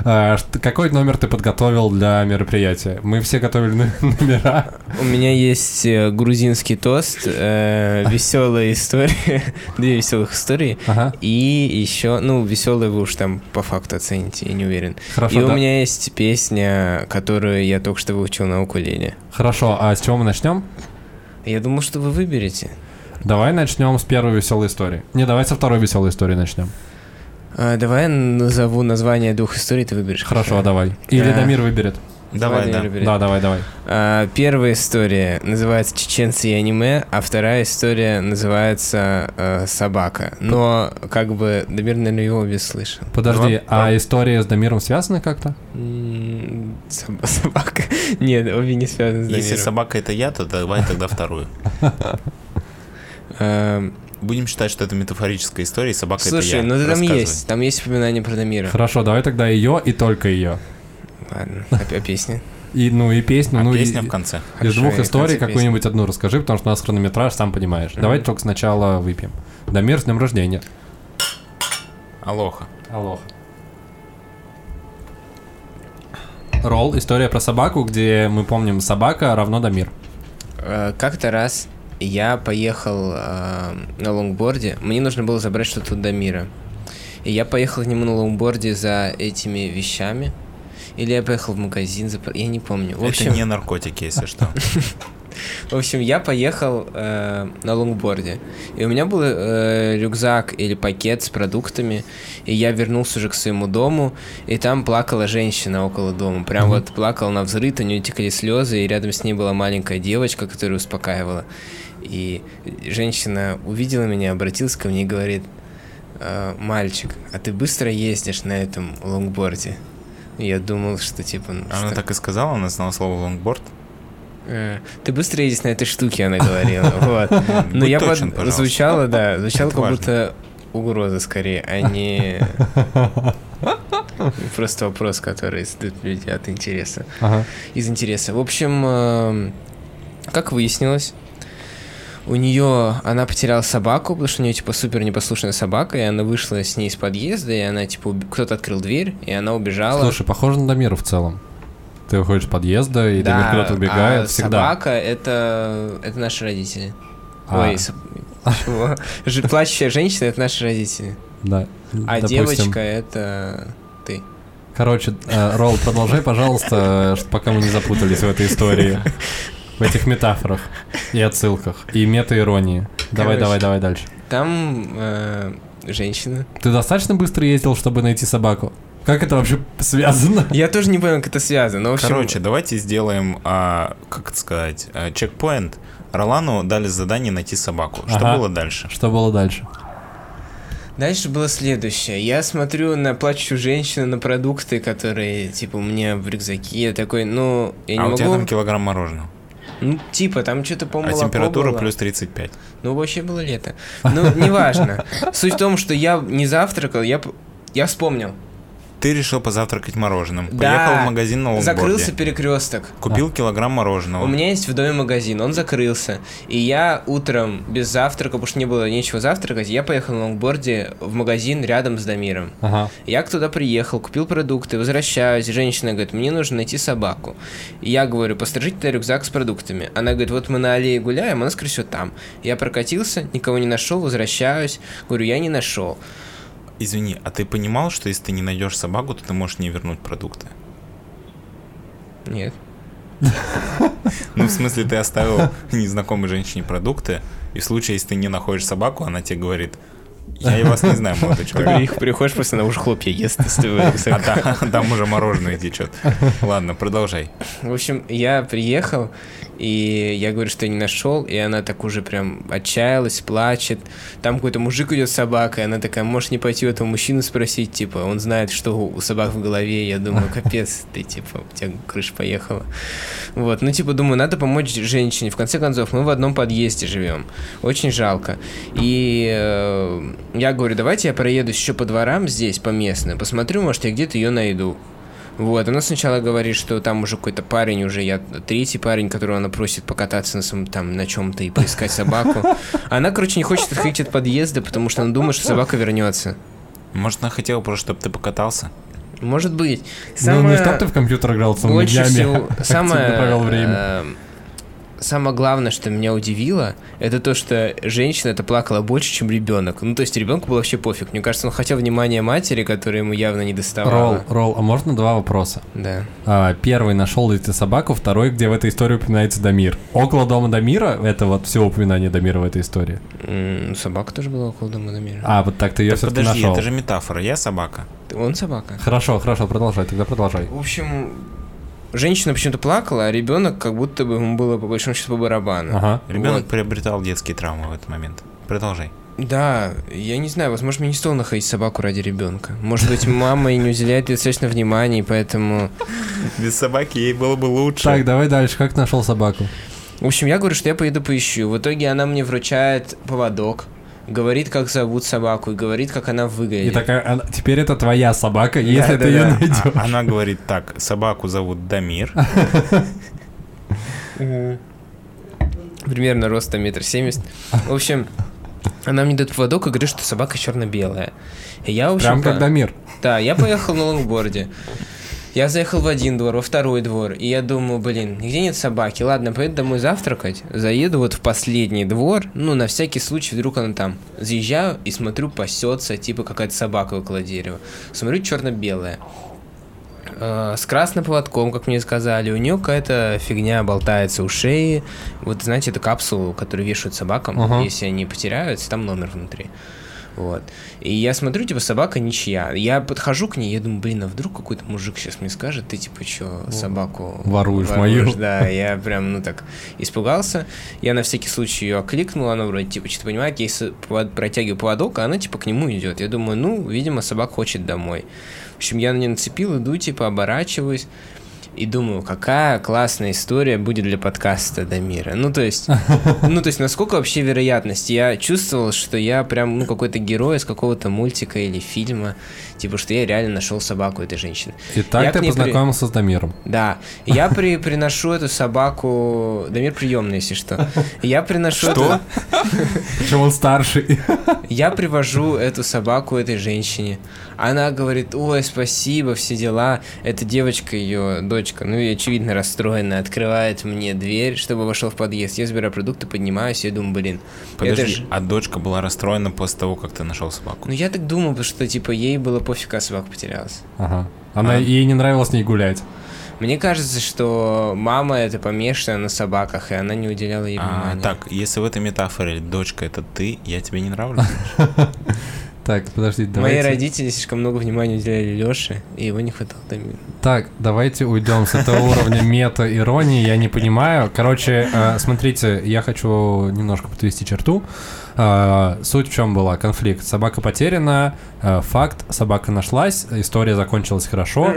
Speaker 2: А, Какой номер ты подготовил для мероприятия? Мы все готовили номера.
Speaker 1: У меня есть э, грузинский тост, веселая история, две веселых истории.
Speaker 2: Ага,
Speaker 1: И еще, ну, веселые вы уж там по факту оцените, я не уверен.
Speaker 2: хорошо.
Speaker 1: И у меня есть песня, которую я только что выучил на укулеле.
Speaker 2: Хорошо, а с чего мы начнем?
Speaker 1: Я думал, что вы выберете.
Speaker 2: Давай начнем с первой веселой истории. Не, давай со второй веселой истории начнем.
Speaker 1: А, давай я назову название двух историй, ты выберешь.
Speaker 2: Хорошо, давай. Или
Speaker 1: Э,
Speaker 2: Дамир выберет.
Speaker 3: Давай,
Speaker 1: Владимир
Speaker 3: да.
Speaker 1: выберет.
Speaker 2: Да, давай, давай.
Speaker 1: А, первая история называется «Чеченцы и аниме», а вторая история называется э, «Собака». Но как бы Дамир, наверное, его обе слышал.
Speaker 2: Подожди,
Speaker 3: Давай,
Speaker 2: а
Speaker 3: давай.
Speaker 2: история с Дамиром связана как-то?
Speaker 1: Собака. Нет, обе не связаны с
Speaker 3: Если
Speaker 1: Дамиром.
Speaker 3: собака это я, то давай тогда вторую. Будем считать, что это метафорическая история, и собака
Speaker 1: Слушай,
Speaker 3: это я.
Speaker 1: ну там
Speaker 3: Рассказывай.
Speaker 1: есть, там есть упоминание про Дамира.
Speaker 2: Хорошо, давай тогда ее и только ее.
Speaker 1: Ладно, а, песня?
Speaker 2: И, ну, и песню,
Speaker 3: А
Speaker 2: ну,
Speaker 3: песня
Speaker 2: и-
Speaker 3: в конце.
Speaker 2: из
Speaker 1: Хорошо,
Speaker 2: двух историй какую-нибудь одну расскажи, потому что у нас хронометраж, сам понимаешь. Давай
Speaker 1: Мгм.
Speaker 2: только сначала выпьем. Дамир, с днем рождения.
Speaker 3: Алоха.
Speaker 2: Алло. Ролл, история про собаку, где мы помним собака равно Дамир.
Speaker 1: Э, Как-то раз я поехал э, на лонгборде, мне нужно было забрать что-то у Дамира. И я поехал к нему на лонгборде за этими вещами. Или я поехал в магазин, за... я не помню. В общем,
Speaker 3: Это не наркотики, если что.
Speaker 1: В общем, я поехал э, на лонгборде. И у меня был э, рюкзак или пакет с продуктами. И я вернулся уже к своему дому. И там плакала женщина около дома. Прям вот плакала на взрыв, у нее текли слезы. И рядом с ней была маленькая девочка, которая успокаивала. И женщина увидела меня, обратилась ко мне и говорит, «Э, мальчик, а ты быстро ездишь на этом лонгборде? Я думал, что типа... ну,
Speaker 3: Она
Speaker 1: что-
Speaker 3: так и сказала, она знала слово лонгборд.
Speaker 1: Э, Ты быстро едешь на этой штуке, она говорила. Вот. Но я звучало, да, звучало как будто угроза скорее, а не просто вопрос, который задают люди от интереса.
Speaker 2: Ага.
Speaker 1: Из интереса. В общем, эм, как выяснилось, у нее она потеряла собаку, потому что у нее типа супер непослушная собака, и она вышла с ней из подъезда, и она типа кто-то открыл дверь, и она убежала.
Speaker 2: Слушай, похоже на Дамира в целом. Ты выходишь подъезда, и Дамир куда-то убегает
Speaker 1: а
Speaker 2: всегда.
Speaker 1: собака это это наши родители.
Speaker 2: А.
Speaker 1: Ой, чего? Плачущая женщина это наши родители.
Speaker 2: Да.
Speaker 1: А
Speaker 2: допустим.
Speaker 1: девочка это ты.
Speaker 2: Короче, э, Ролл, продолжай, пожалуйста, пока мы не запутались в этой истории. В этих метафорах и отсылках, и мета-иронии. Давай, давай, давай дальше.
Speaker 1: Там э, женщина.
Speaker 2: Ты достаточно быстро ездил, чтобы найти собаку? Как это вообще связано?
Speaker 1: Я тоже не понял, как это связано. Но, общем,
Speaker 3: Короче, давайте сделаем, а, как это сказать, а, чекпоинт. Ролану дали задание найти собаку. Что
Speaker 2: Ага.
Speaker 3: было дальше?
Speaker 2: Что было дальше?
Speaker 1: Дальше было следующее. Я смотрю на плачущую женщину, на продукты, которые, типа, у меня в рюкзаке. Я такой, ну, я не
Speaker 3: а у
Speaker 1: могу...
Speaker 3: тебя там килограмм мороженого.
Speaker 1: Ну, типа, там что-то,
Speaker 3: А
Speaker 1: по-моему,
Speaker 3: температура
Speaker 1: было.
Speaker 3: плюс 35.
Speaker 1: Ну, вообще было лето. Ну, неважно. Суть в том, что я не завтракал, я, я вспомнил.
Speaker 3: Ты решил позавтракать мороженым.
Speaker 1: Да.
Speaker 3: Поехал в магазин на лонгборде.
Speaker 1: Закрылся перекресток.
Speaker 3: Купил килограмм мороженого.
Speaker 1: У меня есть в доме магазин, он закрылся. И я утром без завтрака, потому что не было нечего завтракать, я поехал на лонгборде в магазин рядом с Дамиром.
Speaker 2: Ага.
Speaker 1: Я туда приехал, купил продукты, возвращаюсь, женщина говорит, мне нужно найти собаку. И я говорю, посторожите тогда рюкзак с продуктами. Она говорит, вот мы на аллее гуляем, она, скорее всего, там. Я прокатился, никого не нашел, возвращаюсь, говорю, я не нашел.
Speaker 3: Извини, а ты понимал, что если ты не найдешь собаку, то ты можешь не вернуть продукты?
Speaker 1: Нет.
Speaker 3: Ну, в смысле, ты оставил незнакомой женщине продукты, и в случае, если ты не находишь собаку, она тебе говорит, я и вас не знаю, молодой человек.
Speaker 1: при- приходишь, просто она уже хлопья ест
Speaker 3: А
Speaker 1: рюкзака.
Speaker 3: там, уже мороженое течет. Ладно, продолжай.
Speaker 1: В общем, я приехал, и я говорю, что я не нашел, и она так уже прям отчаялась, плачет. Там какой-то мужик идет с собакой, она такая, можешь не пойти у этого мужчину спросить, типа, он знает, что у собак в голове. Я думаю, капец, ты, типа, у тебя крыша поехала. Вот, ну, типа, думаю, надо помочь женщине. В конце концов, мы в одном подъезде живем. Очень жалко. И э, я говорю, давайте я проедусь еще по дворам здесь, по местным, посмотрю, может, я где-то ее найду. Вот, она сначала говорит, что там уже какой-то парень, уже я третий парень, которого она просит покататься на, сам- там, на чем-то и поискать собаку. Она, короче, не хочет отходить от подъезда, потому что она думает, что собака вернется.
Speaker 3: Может, она хотела просто, чтобы ты покатался?
Speaker 1: Может быть.
Speaker 2: Ну, не чтоб ты в компьютер играл целыми
Speaker 1: больше
Speaker 2: днями.
Speaker 1: всего, самое,
Speaker 2: провел время.
Speaker 1: Самое главное, что меня удивило, это то, что женщина это плакала больше, чем ребенок. Ну, то есть ребенку было вообще пофиг. Мне кажется, он хотел внимания матери, которая ему явно не доставала.
Speaker 2: Ролл, Ролл, а можно два вопроса?
Speaker 1: Да.
Speaker 2: А, первый, нашел ли ты собаку? Второй, где в этой истории упоминается Дамир? Около дома Дамира, это вот все упоминание Дамира в этой истории.
Speaker 1: М, Собака тоже была около дома Дамира.
Speaker 2: А, вот так ты ее
Speaker 3: Так
Speaker 2: все-таки
Speaker 3: подожди,
Speaker 2: нашел.
Speaker 3: это же метафора, я собака.
Speaker 1: Он собака.
Speaker 2: Хорошо, хорошо, продолжай, тогда продолжай.
Speaker 1: В общем, женщина почему-то плакала, а ребенок как будто бы ему было по большому счету по барабану.
Speaker 2: Ага.
Speaker 3: Ребенок
Speaker 1: Вот.
Speaker 3: приобретал детские травмы в этот момент. Продолжай.
Speaker 1: Да, я не знаю, возможно, мне не стоило находить собаку ради ребенка. Может быть, мама и не уделяет ей достаточно внимания, и поэтому...
Speaker 3: Без собаки ей было бы лучше.
Speaker 2: Так, давай дальше, как нашел собаку?
Speaker 1: В общем, я говорю, что я поеду поищу. В итоге она мне вручает поводок, говорит, как зовут собаку, и говорит, как она
Speaker 2: И
Speaker 1: выглядит.
Speaker 2: такая, она- теперь это твоя собака, если
Speaker 1: Да,
Speaker 2: ты ее
Speaker 1: да, да.
Speaker 2: найдешь.
Speaker 3: А- она говорит так, собаку зовут Дамир.
Speaker 1: Примерно роста метр семьдесят. В общем, она мне дает поводок и говорит, что собака черно-белая. И я, в общем,
Speaker 2: Прям как Дамир.
Speaker 1: Да, я поехал на лонгборде. Я заехал в один двор, во второй двор, и я думаю, блин, нигде нет собаки. Ладно, поеду домой завтракать, заеду вот в последний двор, ну, на всякий случай, вдруг она там. Заезжаю и смотрю, пасется, типа какая-то собака около дерева. Смотрю, черно-белая. Э, С красным поводком, как мне сказали, у нее какая-то фигня болтается у шеи. Вот, знаете, это капсулу, которую вешают собакам,
Speaker 2: Ага.
Speaker 1: если они потеряются, там номер внутри. Вот. И я смотрю, типа, собака ничья. Я подхожу к ней, я думаю, блин, а вдруг какой-то мужик сейчас мне скажет, ты, типа, что, собаку
Speaker 2: Воруешь мою.
Speaker 1: Да, я прям, ну, так, испугался. Я на всякий случай ее окликнул, она вроде, типа, что-то понимает, я протягиваю поводок, а она, типа, к нему идет. Я думаю, ну, видимо, собака хочет домой. В общем, я на нее нацепил, иду, типа, оборачиваюсь. И думаю, какая классная история будет для подкаста Дамира. Ну, то есть, ну, то есть, насколько вообще вероятность? Я чувствовал, что я прям, ну, какой-то герой из какого-то мультика или фильма. Типа, что я реально нашел собаку этой женщины.
Speaker 2: И так
Speaker 1: Я
Speaker 2: ты
Speaker 1: ней при-
Speaker 2: познакомился с Дамиром.
Speaker 1: Да. Я при, приношу эту собаку... Дамир приемный, если что. Я приношу
Speaker 3: Что?
Speaker 2: Причем он старший.
Speaker 1: Я привожу эту собаку этой женщине. Она говорит, ой, спасибо, все дела. Эта девочка, ее дочка, ну и очевидно расстроена, открывает мне дверь, чтобы вошел в подъезд. Я забираю продукты, поднимаюсь, и думаю, блин, это
Speaker 3: Подожди,
Speaker 1: ж-
Speaker 3: а дочка была расстроена после того, как ты нашел собаку?
Speaker 1: Ну я так думал, потому что типа ей было пофиг, а собака потерялась.
Speaker 2: Ага. Она,
Speaker 3: А.
Speaker 2: ей не нравилось с ней гулять.
Speaker 1: Мне кажется, что мама это помешана на собаках, и она не уделяла ей
Speaker 3: А,
Speaker 1: внимания.
Speaker 3: так, если в этой метафоре дочка это ты, я тебе не нравлюсь?
Speaker 2: Так, подождите,
Speaker 1: Мои
Speaker 2: давайте.
Speaker 1: родители слишком много внимания уделяли Лёше, и его не хватало Дамиру.
Speaker 2: Так, давайте уйдем с этого уровня мета-иронии, я не понимаю. Короче, э, смотрите, я хочу немножко подвести черту. Э, Суть в чем была? Конфликт. Собака потеряна, э, факт, собака нашлась, история закончилась хорошо.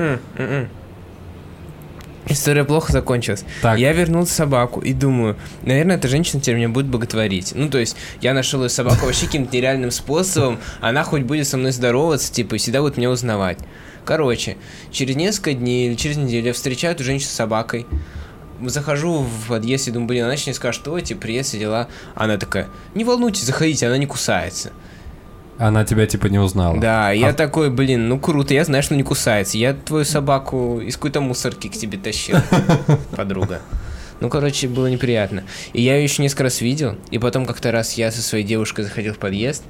Speaker 1: История плохо закончилась.
Speaker 2: Так,
Speaker 1: Я вернул собаку и думаю, наверное, эта женщина теперь меня будет боготворить. Ну, то есть, я нашел ее собаку вообще каким-то нереальным способом, она хоть будет со мной здороваться, типа, и всегда будет меня узнавать. Короче, через несколько дней или через неделю я встречаю эту женщину с собакой, захожу в подъезд и думаю, блин, она сейчас мне скажет, что типа, привет, все дела. Она такая, не волнуйтесь, заходите, она не кусается.
Speaker 2: Она тебя типа не узнала.
Speaker 1: Да, я
Speaker 2: А-
Speaker 1: такой, блин, ну круто, я знаю, что не кусается. Я твою собаку из какой-то мусорки к тебе тащил, подруга. Ну, короче, было неприятно. И я ее еще несколько раз видел. И потом как-то раз я со своей девушкой заходил в подъезд.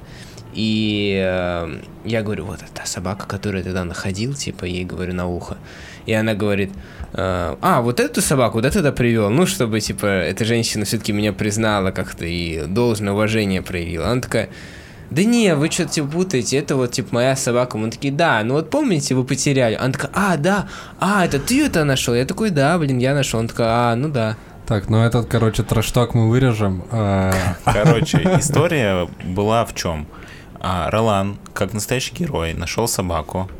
Speaker 1: И э, я говорю, вот та собака, которую я тогда находил, типа, ей говорю на ухо. И она говорит, э, а, вот эту собаку, да, тогда привел. Ну, чтобы, типа, эта женщина все-таки меня признала как-то и должное уважение проявила. Она такая, да не, вы что-то типа путаете, это вот типа моя собака. Мы такие, да, ну вот помните, вы потеряли. Она такая, а, да, а, это ты это нашел? Я такой, да, блин, я нашел. Он такой, а, ну да.
Speaker 2: Так, ну этот, короче, трэшток мы вырежем. Э,
Speaker 3: Короче, история была в чем? Ролан, как настоящий герой, нашел собаку,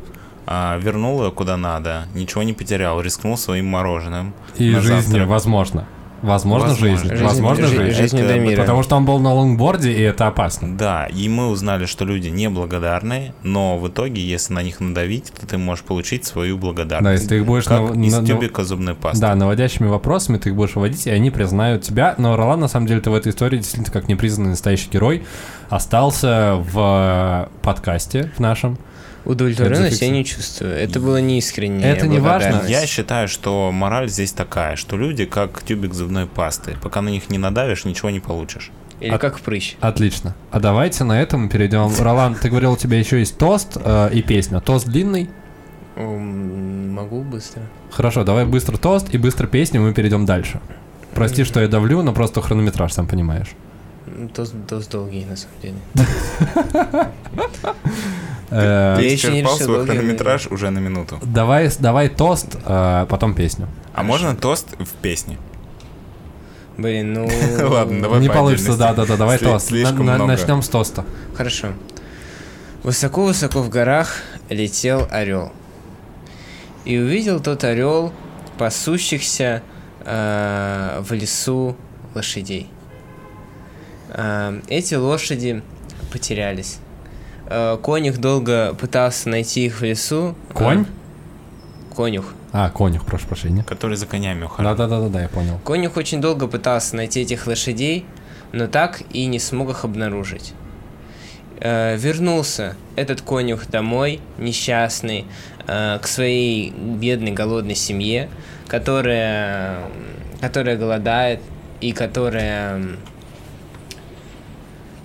Speaker 3: а, вернул ее куда надо, ничего не потерял, рискнул своим мороженым.
Speaker 2: И жизнью, возможно. Возможно,
Speaker 3: Возможно.
Speaker 2: жизнь.
Speaker 3: Жизнь-
Speaker 2: Возможно,
Speaker 1: жи-
Speaker 2: жизнь.
Speaker 1: жизнью
Speaker 3: Это
Speaker 1: Дамира.
Speaker 2: Потому что он был на лонгборде, и это опасно.
Speaker 3: Да, и мы узнали, что люди неблагодарные, но в итоге, если на них надавить, то ты можешь получить свою
Speaker 2: Да,
Speaker 3: благодарность.
Speaker 2: если ты их будешь...
Speaker 3: как
Speaker 2: нав-
Speaker 3: из
Speaker 2: на- на-
Speaker 3: тюбика зубной пасты.
Speaker 2: Да, наводящими вопросами ты их будешь вводить, и они признают тебя. Но Ролан, на самом деле, ты в этой истории действительно как непризнанный настоящий герой остался в э, подкасте в нашем.
Speaker 1: Удовлетворенность я не чувствую. Это было неискренне.
Speaker 2: Это не важно.
Speaker 3: Я считаю, что мораль здесь такая, что люди как тюбик зубной пасты. Пока на них не надавишь, ничего не получишь.
Speaker 1: Или
Speaker 2: А-
Speaker 1: как прыщ.
Speaker 2: Отлично. А давайте на этом перейдем. Ролан, ты говорил, у тебя еще есть тост э, и песня. Тост длинный?
Speaker 1: Могу быстро.
Speaker 2: Хорошо, давай быстро тост и быстро песню, мы перейдем дальше. Прости, что я давлю, но просто хронометраж, сам понимаешь.
Speaker 1: Тост, тост долгий, на самом деле.
Speaker 2: Э,
Speaker 3: Ты
Speaker 1: еще не
Speaker 3: исчерпал свой хронометраж уже на минуту.
Speaker 2: Давай, давай тост, э, потом песню.
Speaker 3: А можно тост в песне?
Speaker 1: Блин, ну...
Speaker 3: Ладно, давай
Speaker 2: Не
Speaker 3: по
Speaker 2: получится, да-да-да, давай
Speaker 3: Сли-
Speaker 2: тост.
Speaker 3: слишком много.
Speaker 2: Начнем с тоста.
Speaker 1: Хорошо. Высоко-высоко в горах летел орел. И увидел тот орел пасущихся э, в лесу лошадей. Э, эти лошади потерялись. Э, конюх долго пытался найти их в лесу. Э,
Speaker 2: Конь?
Speaker 1: конюх.
Speaker 2: А, конюх, прошу прощения.
Speaker 3: Который за конями ухаживает.
Speaker 2: Да-да-да-да, я понял.
Speaker 1: Конюх очень долго пытался найти этих лошадей, но так и не смог их обнаружить. Э, вернулся этот конюх домой, несчастный, э, к своей бедной голодной семье, которая, которая голодает и которая...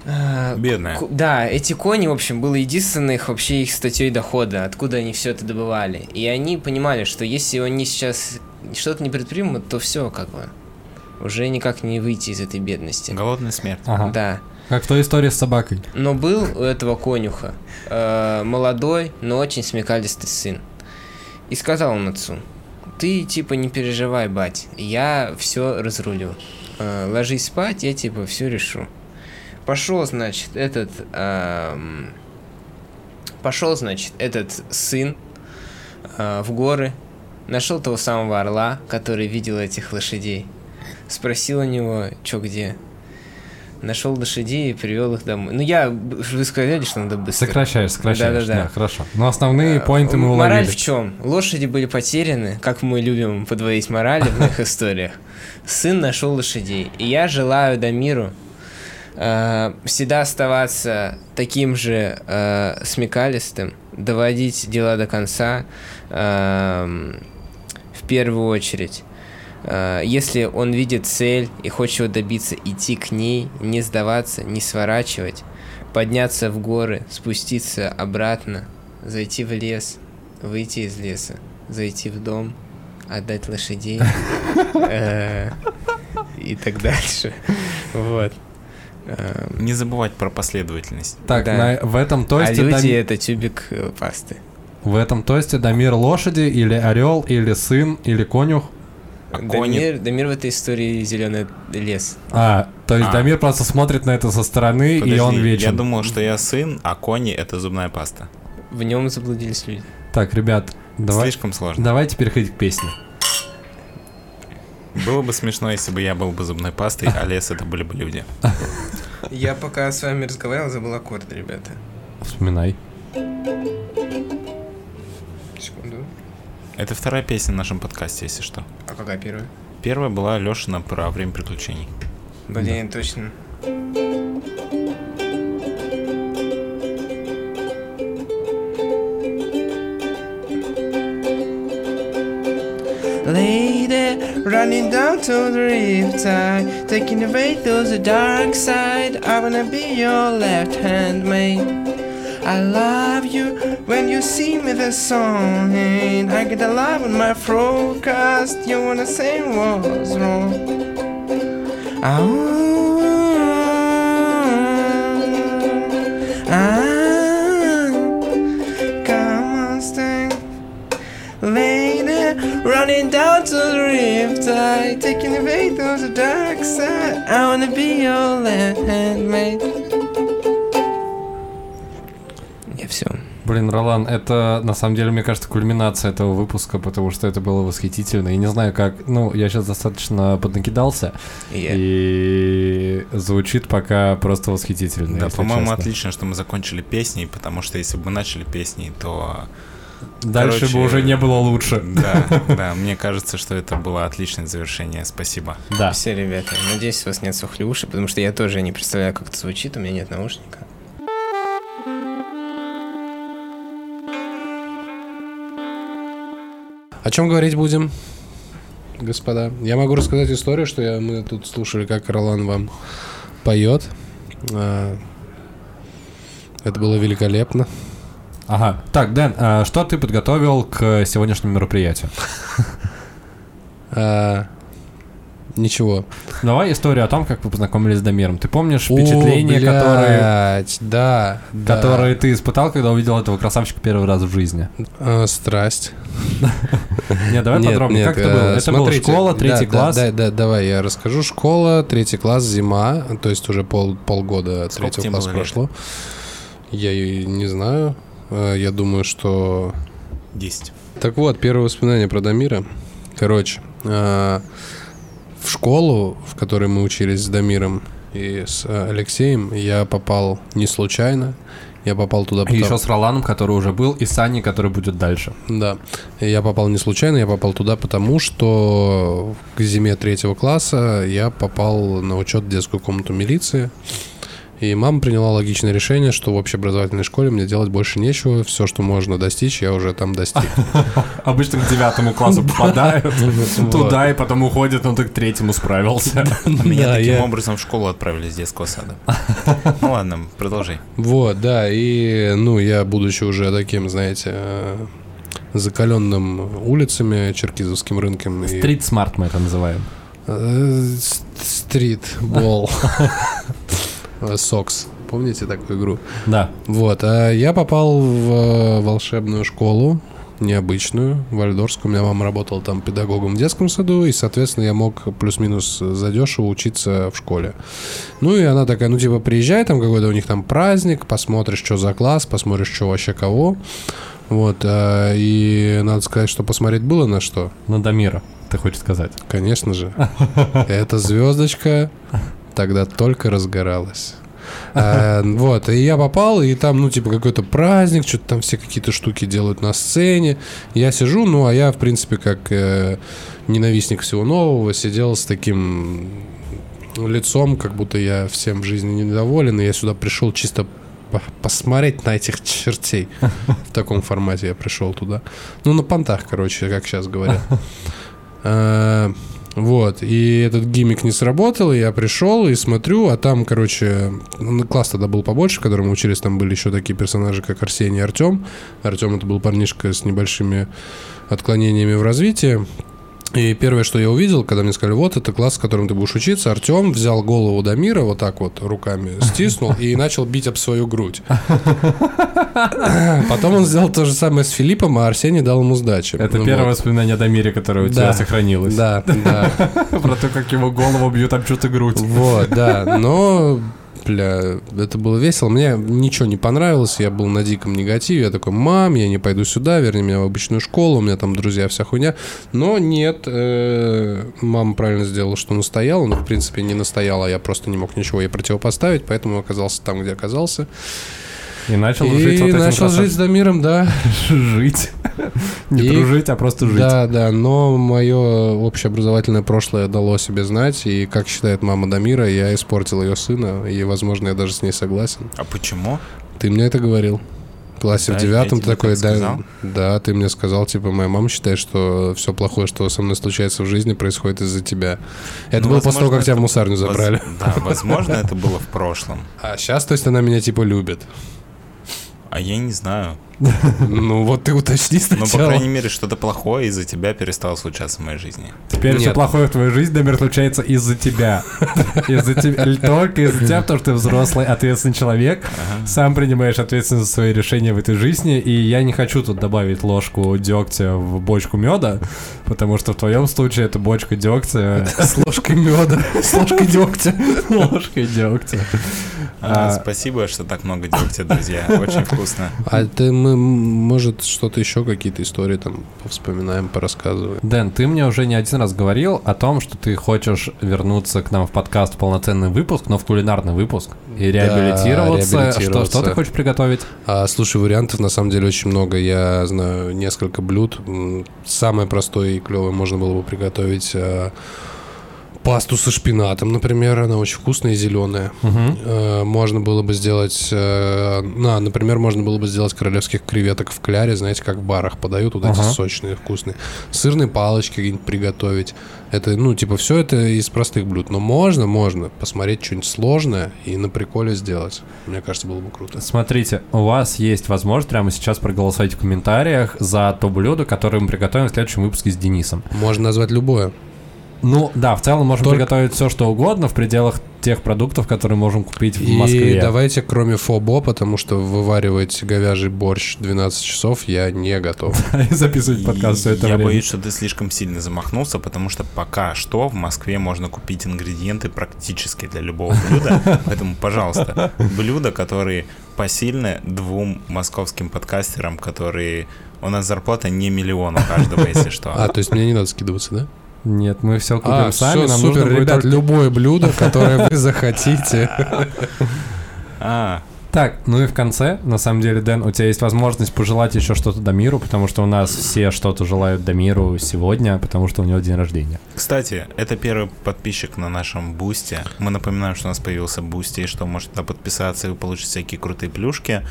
Speaker 1: э,
Speaker 3: Бедная.
Speaker 1: Да, эти кони, в общем, было единственной их вообще их статьей дохода, откуда они все это добывали. И они понимали, что если они сейчас что-то не предпримут, то все как бы. Уже никак не выйти из этой бедности.
Speaker 3: Голодная смерть.
Speaker 2: Ага.
Speaker 1: Да.
Speaker 2: Как в той истории с собакой.
Speaker 1: Но был у этого конюха э, молодой, но очень смекалистый сын. И сказал он отцу, ты типа не переживай, бать, я все разрулю. Э, ложись спать, я типа все решу. Пошел, значит, этот... эм, пошел, значит, этот сын э, в горы, нашел того самого орла, который видел этих лошадей. Спросил у него, что где. Нашел лошадей и привел их домой. Ну, я... Вы сказали, что надо быстро.
Speaker 2: Сокращаешь, сокращаешь.
Speaker 1: Да-да-да.
Speaker 2: Да, хорошо. Но основные
Speaker 1: Э,
Speaker 2: поинты мы
Speaker 1: Мораль
Speaker 2: уловили.
Speaker 1: в чем? Лошади были потеряны, как мы любим подводить морали в моих историях. Сын нашел лошадей. И я желаю Дамиру э, всегда оставаться таким же э, смекалистым, доводить дела до конца эм, в первую очередь. Э, Если он видит цель и хочет его добиться, идти к ней, не сдаваться, не сворачивать, подняться в горы, спуститься обратно, зайти в лес, выйти из леса, зайти в дом, отдать лошадей э, и так дальше. Вот. Э,
Speaker 3: Не забывать про последовательность.
Speaker 2: Так,
Speaker 1: Да.
Speaker 2: на- в этом
Speaker 1: А
Speaker 2: тосте
Speaker 1: люди
Speaker 2: Дам-
Speaker 1: это тюбик э, пасты.
Speaker 2: в этом тосте Дамир лошади или орел, или сын, или конюх.
Speaker 3: А кони-
Speaker 1: Дамир, Дамир в этой истории зеленый лес.
Speaker 2: А, то есть
Speaker 3: А.
Speaker 2: Дамир просто смотрит на это со стороны, и
Speaker 3: Подожди,
Speaker 2: он
Speaker 3: Я
Speaker 2: вечен.
Speaker 3: думал, что я сын, а кони это зубная паста.
Speaker 1: В нем заблудились люди.
Speaker 2: Так, ребят, давай,
Speaker 3: Слишком сложно.
Speaker 2: давайте переходить к песне.
Speaker 3: Было бы смешно, если бы я был бы зубной пастой, а лес это были бы люди.
Speaker 1: Я пока с вами разговаривал, забыл аккорд, ребята.
Speaker 2: Вспоминай.
Speaker 1: Секунду.
Speaker 3: Это вторая песня в нашем подкасте, если что.
Speaker 1: А какая первая?
Speaker 3: Первая была Лешина про время приключений.
Speaker 1: Блин, точно. Lady, running down to the riptide, taking the way to the dark side. I wanna be your left hand man. I love you when you see me the song. And I get a love in my forecast. you wanna say what's wrong. Ah, ah, ah, ah running down to the riptide, taking the way to the dark side. I wanna be your left hand mate. Я все.
Speaker 2: Блин, Ролан, это на самом деле, мне кажется, кульминация этого выпуска, потому что это было восхитительно. И не знаю, как. Ну, я сейчас достаточно поднакидался, и звучит пока просто восхитительно.
Speaker 3: Да, по-моему, отлично, что мы закончили песней, потому что если бы мы начали песней, то...
Speaker 2: Дальше
Speaker 3: Короче,
Speaker 2: бы уже не было лучше.
Speaker 3: Да, да, мне кажется, что это было отличное завершение. Спасибо.
Speaker 2: Да.
Speaker 1: Все, ребята, надеюсь, у вас нет сухлюши, потому что я тоже не представляю, как это звучит, у меня нет наушника.
Speaker 5: О чем говорить будем, господа? Я могу рассказать историю, что я, мы тут слушали, как Ролан вам поет. А, это было великолепно.
Speaker 2: Ага. Так, Дэн, а что ты подготовил к сегодняшнему мероприятию?
Speaker 5: А, Ничего.
Speaker 2: Давай историю о том, как вы познакомились с Дамиром. Ты помнишь впечатления,
Speaker 5: О,
Speaker 2: которые,
Speaker 5: да,
Speaker 2: которые ты испытал, когда увидел этого красавчика первый раз в жизни?
Speaker 5: А, страсть.
Speaker 2: Нет, давай подробнее. как это было?
Speaker 5: э,
Speaker 2: Это была школа, третий класс.
Speaker 5: Да, да, давай я расскажу. Школа, третий класс, зима, то есть уже пол, полгода третьего класса прошло. Я не знаю. Э, Я думаю, что
Speaker 3: 10.
Speaker 5: Так вот, первое воспоминание про Дамира. Короче, э, в школу, в которой мы учились с Дамиром и с э, Алексеем, я попал не случайно. Я попал туда
Speaker 2: И
Speaker 5: потому-
Speaker 2: еще с Роланом, который уже был, и с Аней, который будет дальше.
Speaker 5: Да. Я попал не случайно, я попал туда потому, что к зиме третьего класса я попал на учет в детскую комнату милиции. И мама приняла логичное решение, что в общеобразовательной школе мне делать больше нечего. Все, что можно достичь, я уже там достиг.
Speaker 2: Обычно к девятому классу попадают туда и потом уходят, но ты к третьему справился.
Speaker 3: А меня таким образом в школу отправили с детского сада. Ну ладно, продолжай.
Speaker 5: Вот, да, и, ну, я, будучи уже таким, знаете, э, закаленным улицами, черкизовским рынком и
Speaker 2: street smart мы это называем.
Speaker 5: Э, Стритбол. Э, Сокс. Помните такую игру?
Speaker 2: Да.
Speaker 5: Вот. А я попал в э, волшебную школу, необычную, вальдорфскую. У меня мама работала там педагогом в детском саду, и, соответственно, я мог плюс-минус задешево учиться в школе. Ну, и она такая, ну, типа, приезжай, там какой-то у них там праздник, посмотришь, что за класс, посмотришь, что вообще кого. Вот. а, И надо сказать, что посмотреть было на что.
Speaker 2: На Дамира, ты хочешь сказать.
Speaker 5: Конечно же. Эта звездочка тогда только разгоралась. А, Вот, и я попал, и там, ну, типа, какой-то праздник, что-то там все какие-то штуки делают на сцене. Я сижу, ну, а я, в принципе, как э, ненавистник всего нового, сидел с таким лицом, как будто я всем в жизни недоволен, и я сюда пришел чисто по- посмотреть на этих чертей. В таком формате я пришел туда. Ну, на понтах, короче, как сейчас говорят. Вот, и этот гиммик не сработал, и я пришел и смотрю, а там, короче, ну, класс тогда был побольше, в котором мы учились, там были еще такие персонажи, как Арсений и Артем. Артем это был парнишка с небольшими отклонениями в развитии. И первое, что я увидел, когда мне сказали, вот, это класс, в котором ты будешь учиться, Артем взял голову Дамира вот так вот руками стиснул и начал бить об свою грудь. Потом он сделал то же самое с Филиппом, а Арсений дал ему сдачи.
Speaker 2: Это
Speaker 5: Ну
Speaker 2: первое
Speaker 5: вот.
Speaker 2: воспоминание о Дамире, которое у тебя
Speaker 5: Да.
Speaker 2: сохранилось.
Speaker 5: Да, да.
Speaker 2: Про то, как его голову бьют об чью-то грудь.
Speaker 5: Вот, да. Но, бля, это было весело. Мне ничего не понравилось. Я был на диком негативе. Я такой, мам, я не пойду сюда, верни меня в обычную школу. У меня там друзья, вся хуйня. Но нет, э, мама правильно сделала, что настояла. Ну, в принципе, не настояла. Я просто не мог ничего ей противопоставить. Поэтому оказался там, где оказался.
Speaker 2: И начал
Speaker 5: и
Speaker 2: жить вот этим
Speaker 5: начал жить с Дамиром, да.
Speaker 2: красавцем. Жить. Не
Speaker 5: И-
Speaker 2: дружить, а просто жить.
Speaker 5: Да, да, но мое общеобразовательное прошлое дало себе знать, и, как считает мама Дамира, я испортил ее сына, и, возможно, я даже с ней согласен.
Speaker 3: А почему?
Speaker 5: Ты мне это говорил. В классе
Speaker 3: Да,
Speaker 5: в девятом ты такой,
Speaker 3: так
Speaker 5: да,
Speaker 3: сказал.
Speaker 5: да, ты мне сказал, типа, моя мама считает, что все плохое, что со мной случается в жизни, происходит из-за тебя. Это
Speaker 3: Ну,
Speaker 5: было после того, как тебя в
Speaker 3: это-
Speaker 5: мусарню
Speaker 3: воз-
Speaker 5: забрали.
Speaker 3: Да, возможно, это было в прошлом.
Speaker 5: А сейчас, то есть, она меня, типа, любит.
Speaker 3: А я не знаю.
Speaker 5: Ну, вот ты уточни
Speaker 3: Но, по
Speaker 5: сначала.
Speaker 3: крайней мере, что-то плохое из-за тебя перестало случаться в моей жизни.
Speaker 2: Теперь все плохое в твоей жизни, Дамир, случается из-за тебя. Из-за тебя. Только из-за тебя, потому что ты взрослый, ответственный человек. Сам принимаешь ответственность за свои решения в этой жизни. И я не хочу тут добавить ложку дегтя в бочку меда, потому что в твоем случае это бочка дегтя
Speaker 5: С ложкой меда, с ложкой дегтя.
Speaker 2: ложкой дегтя.
Speaker 3: А,
Speaker 2: А.
Speaker 3: Спасибо, что так много делаете, друзья. Очень вкусно.
Speaker 5: А ты, мы, может, что-то еще, какие-то истории там вспоминаем, порассказываем.
Speaker 2: Дэн, ты мне уже не один раз говорил о том, что ты хочешь вернуться к нам в подкаст в полноценный выпуск, но в кулинарный выпуск и реабилитироваться. Что,
Speaker 5: реабилитироваться.
Speaker 2: что ты хочешь приготовить?
Speaker 5: А, слушай, вариантов на самом деле очень много. Я знаю несколько блюд. Самое простое и клевое можно было бы приготовить а, пасту со шпинатом, например, она очень вкусная и зеленая.
Speaker 2: Мгм.
Speaker 5: Э, Можно было бы сделать, э, на, например, можно было бы сделать королевских креветок в кляре, знаете, как в барах подают, вот эти
Speaker 2: Ага.
Speaker 5: сочные, вкусные. Сырные палочки какие-нибудь приготовить. Это, ну, типа, все это из простых блюд. Но можно, можно посмотреть что-нибудь сложное и на приколе сделать. Мне кажется, было бы круто.
Speaker 2: Смотрите, у вас есть возможность прямо сейчас проголосовать в комментариях за то блюдо, которое мы приготовим в следующем выпуске с Денисом.
Speaker 5: Можно назвать любое.
Speaker 2: Ну да, в целом можем
Speaker 5: Только-
Speaker 2: приготовить все, что угодно в пределах тех продуктов, которые можем купить в
Speaker 5: И
Speaker 2: Москве.
Speaker 5: давайте, кроме фобо, потому что вываривать говяжий борщ 12 часов я не готов.
Speaker 2: И записывать подкаст все это
Speaker 3: я
Speaker 2: время.
Speaker 3: боюсь, что ты слишком сильно замахнулся, потому что пока что в Москве можно купить ингредиенты практически для любого блюда. Поэтому, пожалуйста, блюда, которые посильны двум московским подкастерам, которые... У нас зарплата не миллион у каждого, если что.
Speaker 5: А, то есть мне не надо скидываться, да?
Speaker 2: Нет, мы все купим
Speaker 5: А,
Speaker 2: сами,
Speaker 5: все,
Speaker 2: нам
Speaker 5: супер,
Speaker 2: нужно
Speaker 5: ребят,
Speaker 2: только-
Speaker 5: любое блюдо, которое вы захотите.
Speaker 3: А,
Speaker 2: Так, ну и в конце, на самом деле, Дэн, у тебя есть возможность пожелать еще что-то Дамиру, потому что у нас все что-то желают Дамиру сегодня, потому что у него день рождения.
Speaker 3: Кстати, это первый подписчик на нашем Бусти. Мы напоминаем, что у нас появился Бусти, и что можете туда подписаться, и вы получите всякие крутые плюшки.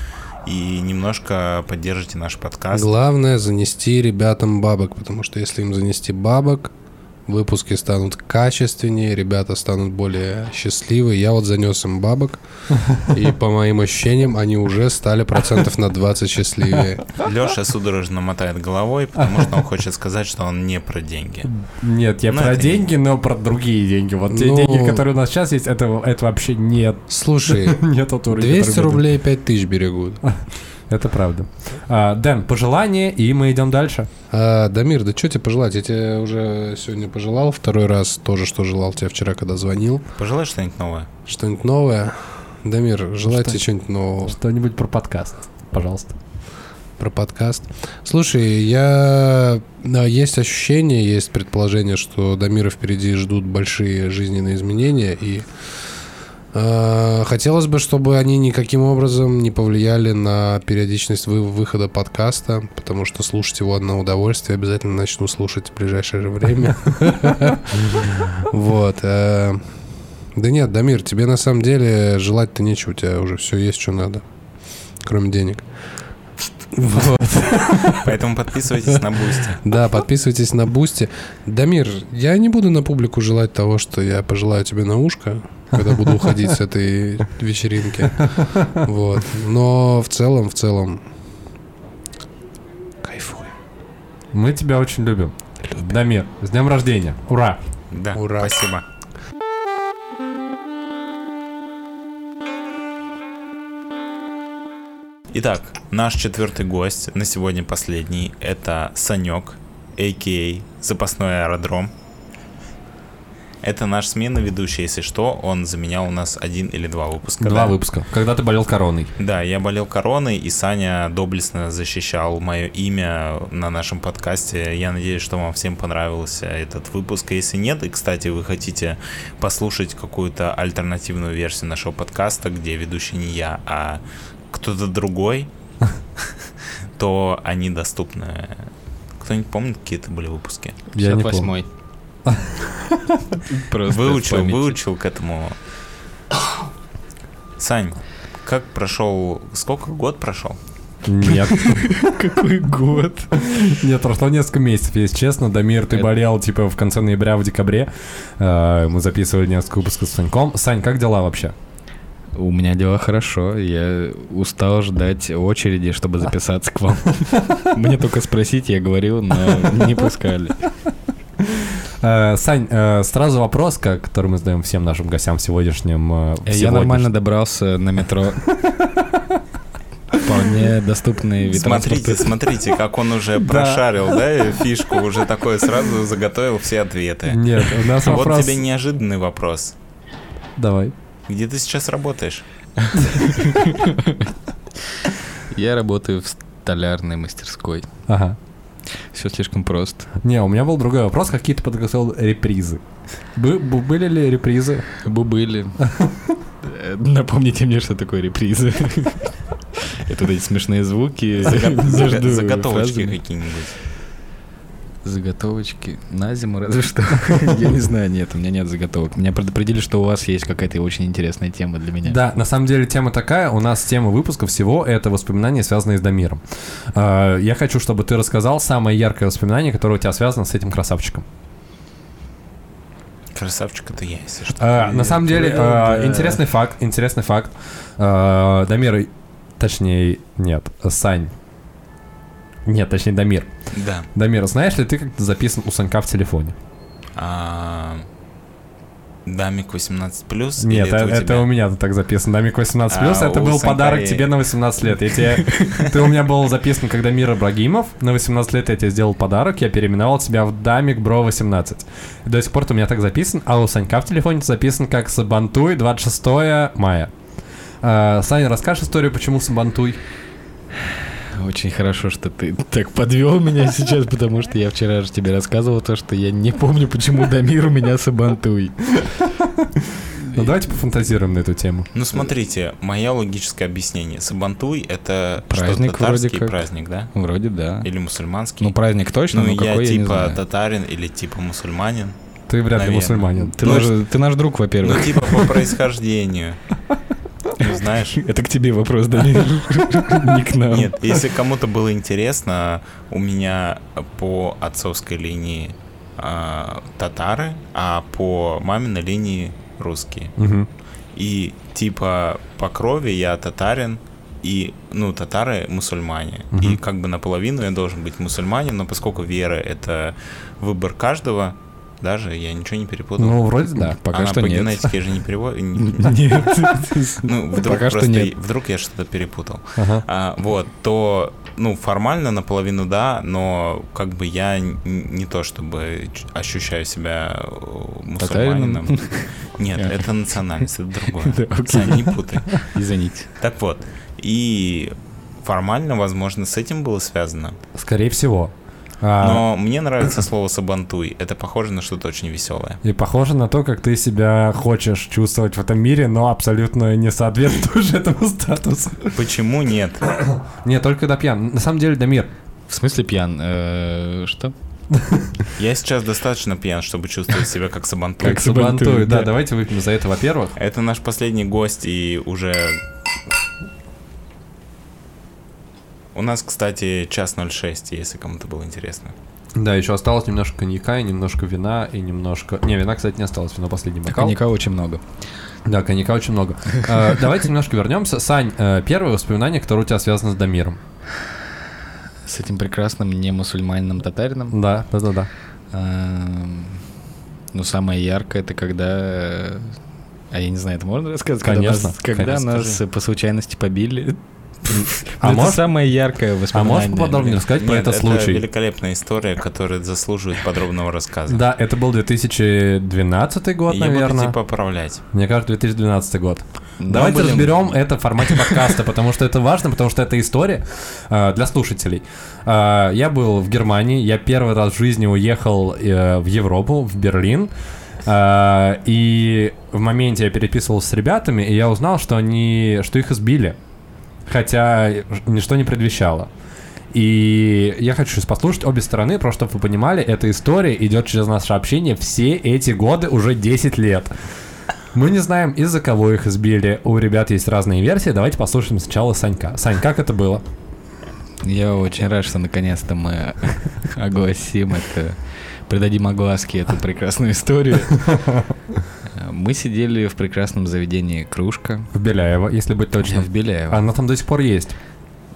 Speaker 3: И немножко поддержите наш подкаст.
Speaker 5: Главное занести ребятам бабок, потому что если им занести бабок, выпуски станут качественнее, ребята станут более счастливы. Я вот занес им бабок, и по моим ощущениям, они уже стали процентов на 20 счастливее.
Speaker 3: Леша судорожно мотает головой, потому что он хочет сказать, что он не про деньги.
Speaker 2: Нет, я
Speaker 3: Ну,
Speaker 2: про
Speaker 3: это-
Speaker 2: деньги, но про другие деньги. Вот те
Speaker 5: Ну.
Speaker 2: деньги, которые у нас сейчас есть, это, это вообще нет.
Speaker 5: Слушай,
Speaker 2: Нет тот уровень,
Speaker 5: 200
Speaker 2: который мы-
Speaker 5: рублей 5 тысяч берегут.
Speaker 2: Это правда. А, Дэн, пожелание, и мы идем дальше.
Speaker 5: А, Дамир, да что тебе пожелать? Я тебе уже сегодня пожелал второй раз тоже, что желал тебе вчера, когда звонил.
Speaker 3: Пожелай что-нибудь новое.
Speaker 5: Что-нибудь новое? Дамир, желаю
Speaker 2: Что?
Speaker 5: тебе что-нибудь нового
Speaker 2: Что-нибудь про подкаст, пожалуйста.
Speaker 5: про подкаст. Слушай, я... да, есть ощущение, есть предположение, что Дамира впереди ждут большие жизненные изменения, и хотелось бы, чтобы они никаким образом не повлияли на периодичность вы- выхода подкаста, потому что слушать его одно удовольствие, обязательно начну слушать в ближайшее время. Вот. э, Да нет, Дамир, тебе на самом деле желать-то нечего, у тебя уже все есть, что надо, кроме денег. Вот.
Speaker 3: Поэтому подписывайтесь на бусти.
Speaker 5: Да, подписывайтесь на Бусти. Дамир, я не буду на публику желать того, что я пожелаю тебе на ушко, когда буду уходить с этой вечеринки. Вот. Но в целом, в целом, кайфуй.
Speaker 2: Мы тебя очень любим. Дамир, с днем рождения. Ура!
Speaker 3: Да,
Speaker 5: Ура.
Speaker 3: спасибо. Итак, наш четвертый гость, на сегодня последний, это Санек, а.к.а. запасной аэродром. Это наш сменный ведущий, если что, он заменял у нас один или два выпуска.
Speaker 2: Два
Speaker 3: да?
Speaker 2: выпуска. Когда ты болел короной.
Speaker 3: Да, я болел короной, и Саня доблестно защищал мое имя на нашем подкасте. Я надеюсь, что вам всем понравился этот выпуск. Если нет, и, кстати, вы хотите послушать какую-то альтернативную версию нашего подкаста, где ведущий не я, а кто-то другой, то они доступны. Кто-нибудь помнит, какие это были выпуски?
Speaker 2: Я не помню.
Speaker 6: 58-й.
Speaker 3: Выучил, выучил к этому. Сань, как прошел... Сколько? Год прошел?
Speaker 2: Нет.
Speaker 6: Какой год?
Speaker 2: Нет, прошло несколько месяцев, если честно. Дамир, ты
Speaker 6: Это-
Speaker 2: болел, типа, в конце ноября, в декабре. Э, Мы записывали несколько выпусков с Саньком. Сань, как дела вообще?
Speaker 6: У меня дела хорошо. Я устал ждать очереди, чтобы записаться к вам. Мне только спросить, я говорил, но не пускали.
Speaker 2: Э, Сань, э, сразу вопрос, который мы задаем всем нашим гостям в сегодняшнем... э,
Speaker 6: Я нормально добрался на метро. Вполне доступный вид
Speaker 3: Смотрите, смотрите, как он уже прошарил, да, фишку, уже такой сразу заготовил все ответы.
Speaker 2: Нет, у нас
Speaker 3: Вот
Speaker 2: вопрос...
Speaker 3: тебе неожиданный вопрос.
Speaker 2: Давай.
Speaker 3: Где ты сейчас работаешь?
Speaker 6: Я работаю в столярной мастерской.
Speaker 2: Ага.
Speaker 6: Все слишком просто.
Speaker 2: Не, у меня был другой вопрос. Какие ты подготовил репризы? Бы- были ли репризы?
Speaker 6: Бубыли. Э, Напомните мне, что такое репризы. Это вот эти смешные звуки
Speaker 3: Заготовочки какие-нибудь.
Speaker 6: Заготовочки на зиму разве что. Я не знаю, нет, у меня нет заготовок. Меня предупредили, что у вас есть какая-то очень интересная тема для меня.
Speaker 2: Да, на самом деле тема такая. У нас тема выпуска всего — это воспоминания, связанные с Дамиром. А, Я хочу, чтобы ты рассказал самое яркое воспоминание, которое у тебя связано с этим красавчиком.
Speaker 3: Красавчик это я, если что.
Speaker 2: А, На самом деле, а, интересный факт, интересный факт. А, Дамир, точнее, нет, Сань. Нет, точнее, Дамир.
Speaker 3: Да.
Speaker 2: Дамир, знаешь ли ты, как записан у Санька в телефоне?
Speaker 3: А, Дамик 18 плюс.
Speaker 2: Нет,
Speaker 3: или
Speaker 2: это,
Speaker 3: у
Speaker 2: это у меня так записан. Дамик 18+,
Speaker 3: А,
Speaker 2: это был
Speaker 3: Санька
Speaker 2: подарок
Speaker 3: и-
Speaker 2: тебе на 18 лет. Я тебе, ты у меня был записан, когда Мир Ибрагимов. На 18 лет я тебе сделал подарок, я переименовал тебя в Дамик Бро 18. И до сих пор ты у меня так записан, а у Санька в телефоне записан как Сабантуй 26 мая. А, Саня, расскажешь историю, почему Сабантуй?
Speaker 6: Очень хорошо, что ты так подвел меня сейчас, потому что я вчера же тебе рассказывал то, что я не помню, почему Дамир у меня Сабантуй.
Speaker 2: Ну давайте пофантазируем на эту тему.
Speaker 3: Ну смотрите, мое логическое объяснение. Сабантуй это
Speaker 6: Праздник вроде как.
Speaker 3: праздник, да?
Speaker 6: Вроде да.
Speaker 3: Или мусульманский?
Speaker 6: Ну, праздник точно,
Speaker 3: ну
Speaker 6: но
Speaker 3: я
Speaker 6: какой я не
Speaker 3: типа
Speaker 6: знаю.
Speaker 3: татарин или типа мусульманин.
Speaker 2: Ты вряд ли
Speaker 3: Наверное.
Speaker 2: мусульманин.
Speaker 6: Ты,
Speaker 3: Ну,
Speaker 6: наш, ты наш друг,
Speaker 3: Ну
Speaker 6: во-первых.
Speaker 3: типа по происхождению. Знаешь?
Speaker 6: Это к тебе вопрос, Дамир. Не к нам.
Speaker 3: Нет, если кому-то было интересно, у меня по отцовской линии а, татары, а по маминой линии русские. И типа по крови я татарин, и, ну, татары мусульмане. И как бы наполовину я должен быть мусульманин, но поскольку вера — это выбор каждого, даже я ничего не перепутал.
Speaker 2: Ну, вроде да.
Speaker 6: Пока
Speaker 3: Она
Speaker 6: что
Speaker 3: по
Speaker 6: нет.
Speaker 3: генетике же не переводит.
Speaker 6: Нет.
Speaker 3: Ну, вдруг просто-. Вдруг я что-то перепутал. А, вот, то, ну, формально наполовину да, но как бы я не то чтобы ощущаю себя э, мусульманином. Нет, это национальность, это другое. Не путай.
Speaker 6: Извините.
Speaker 3: Так вот, и формально, возможно, с этим было связано.
Speaker 2: Скорее всего. А,
Speaker 3: Но мне нравится слово сабантуй. Это похоже на что-то очень веселое.
Speaker 2: И похоже на то, как ты себя хочешь чувствовать в этом мире, но абсолютно не соответствуешь этому статусу.
Speaker 3: Почему нет?
Speaker 2: Не, только когда пьян. На самом деле, Дамир,
Speaker 6: В смысле пьян? Э, Что?
Speaker 3: Я сейчас достаточно пьян, чтобы чувствовать себя как сабантуй.
Speaker 2: как Сабантуй, да. давайте выпьем за это, во-первых.
Speaker 3: Это наш последний гость, и уже... У нас, кстати, час 06, если кому-то было интересно.
Speaker 2: Да, еще осталось немножко коньяка, и немножко вина, и немножко... Не, вина, кстати, не осталось, вино последний бокал.
Speaker 6: Коньяка очень много.
Speaker 2: Да, коньяка очень много. Э, Давайте немножко вернемся. Сань, э, первое воспоминание, которое у тебя связано с Дамиром.
Speaker 6: С этим прекрасным не мусульманином татарином.
Speaker 2: Да, да, да, да.
Speaker 6: Эм, Ну, самое яркое это когда... э, А я не знаю, это можно рассказать? Когда
Speaker 2: Конечно,
Speaker 6: нас- Когда
Speaker 2: конечно,
Speaker 6: нас
Speaker 2: скажи.
Speaker 6: по случайности побили.
Speaker 2: А
Speaker 6: Ну, это
Speaker 2: можешь-
Speaker 6: самое яркое
Speaker 2: А
Speaker 6: воспоминание.
Speaker 2: можешь поподробнее рассказать про
Speaker 3: Нет,
Speaker 2: этот случай?
Speaker 3: великолепная история, которая заслуживает подробного рассказа.
Speaker 2: Да, это был 2012 год,
Speaker 3: я буду
Speaker 2: наверное.
Speaker 3: тебя поправлять.
Speaker 2: Мне кажется, 2012 год.
Speaker 6: Ну,
Speaker 2: Давайте
Speaker 6: будем-
Speaker 2: разберем это в формате подкаста, потому что это важно, потому что это история э, для слушателей. Э, я был в Германии, я первый раз в жизни уехал э, в Европу, в Берлин. Э, и в моменте я переписывался с ребятами, и я узнал, что они, что их избили, хотя ничто не предвещало. И я хочу сейчас послушать обе стороны, просто чтобы вы понимали, эта история идет через наше общение все эти годы, уже 10 лет. Мы не знаем, из-за кого их избили. У ребят есть разные версии. Давайте послушаем сначала Санька. Сань, как это было?
Speaker 6: Я очень рад, что наконец-то мы огласим это, придадим огласке эту прекрасную историю. Мы сидели в прекрасном заведении «Кружка»
Speaker 2: В Беляево, если быть точным.
Speaker 6: в Беляево.
Speaker 2: Она там до сих пор есть.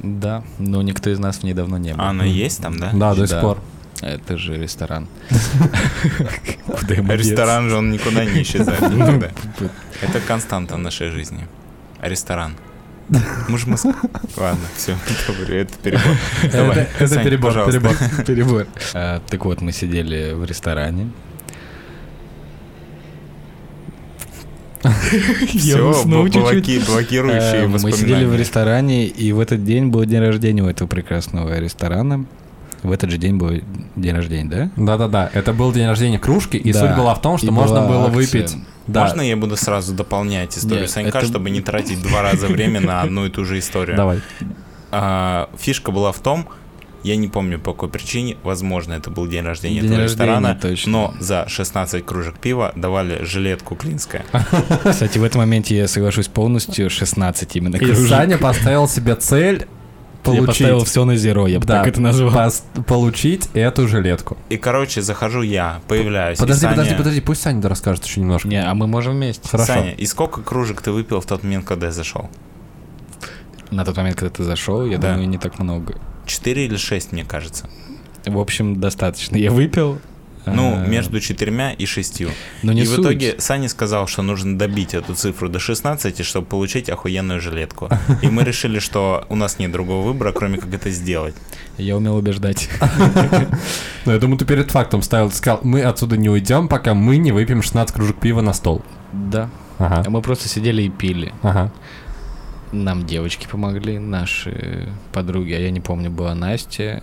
Speaker 6: Да, но никто из нас в ней давно не был.
Speaker 3: А она есть там, да?
Speaker 2: Да, до сих
Speaker 6: Да.
Speaker 2: пор.
Speaker 6: Это же ресторан. Куда ему
Speaker 3: Ресторан же он никуда не исчезает никогда. Это константа в нашей жизни. Ресторан. Мы же Моск- Ладно, все, это перебор. Давай,
Speaker 2: Это- перебор,
Speaker 3: пожалуйста.
Speaker 2: перебор.
Speaker 6: деться? Перебор. А, Так вот, мы сидели в ресторане.
Speaker 3: Все,
Speaker 6: уснул
Speaker 3: блокирующие
Speaker 6: Э, Мы сидели в ресторане, и в этот день был день рождения у этого прекрасного ресторана. В этот же день был день рождения, да?
Speaker 2: Да-да-да, это был день рождения кружки, и
Speaker 6: Да.
Speaker 2: суть была в том, что
Speaker 6: И
Speaker 2: можно было
Speaker 6: акция.
Speaker 2: выпить... Да,
Speaker 3: Можно я буду сразу дополнять историю
Speaker 6: Нет,
Speaker 3: Санька,
Speaker 6: это-
Speaker 3: чтобы не тратить два раза время на одну и ту же историю?
Speaker 2: давай.
Speaker 3: А, фишка была в том, Я не помню по какой причине, возможно, это был день рождения
Speaker 6: День
Speaker 3: этого
Speaker 6: рождения,
Speaker 3: ресторана,
Speaker 6: точно.
Speaker 3: но за 16 кружек пива давали жилетку клинская.
Speaker 6: Кстати, в этом моменте я соглашусь полностью, 16 именно
Speaker 2: И
Speaker 6: кружек.
Speaker 2: Саня поставил себе цель
Speaker 6: Я
Speaker 2: получить,
Speaker 6: поставил все на зеро, я бы
Speaker 2: Да,
Speaker 6: так это назвал.
Speaker 2: пос- получить эту жилетку.
Speaker 3: И, короче, захожу я, появляюсь. и
Speaker 2: Подожди,
Speaker 3: Саня-
Speaker 2: подожди, подожди, пусть Саня расскажет еще немножко.
Speaker 6: Не, а мы можем вместе.
Speaker 2: Хорошо.
Speaker 3: Саня, и сколько кружек ты выпил в тот момент, когда я зашел?
Speaker 6: На тот момент, когда ты зашел, я
Speaker 3: Да.
Speaker 6: думаю, не так много.
Speaker 3: Четыре или шесть, мне кажется.
Speaker 6: В общем, достаточно. Я выпил.
Speaker 3: Ну,
Speaker 6: а,
Speaker 3: между четырьмя и шестью.
Speaker 6: Но не
Speaker 3: и в
Speaker 6: суть.
Speaker 3: итоге Саня сказал, что нужно добить эту цифру до 16, чтобы получить охуенную жилетку. И мы решили, что у нас нет другого выбора, кроме как это сделать.
Speaker 6: Я умел убеждать.
Speaker 2: Ну, я думаю, ты перед фактом ставил, сказал, мы отсюда не уйдем, пока мы не выпьем 16 кружек пива на стол.
Speaker 6: Да.
Speaker 2: Ага,
Speaker 6: А мы просто сидели и пили.
Speaker 2: ага.
Speaker 6: Нам девочки помогли, наши подруги, а я не помню, была Настя.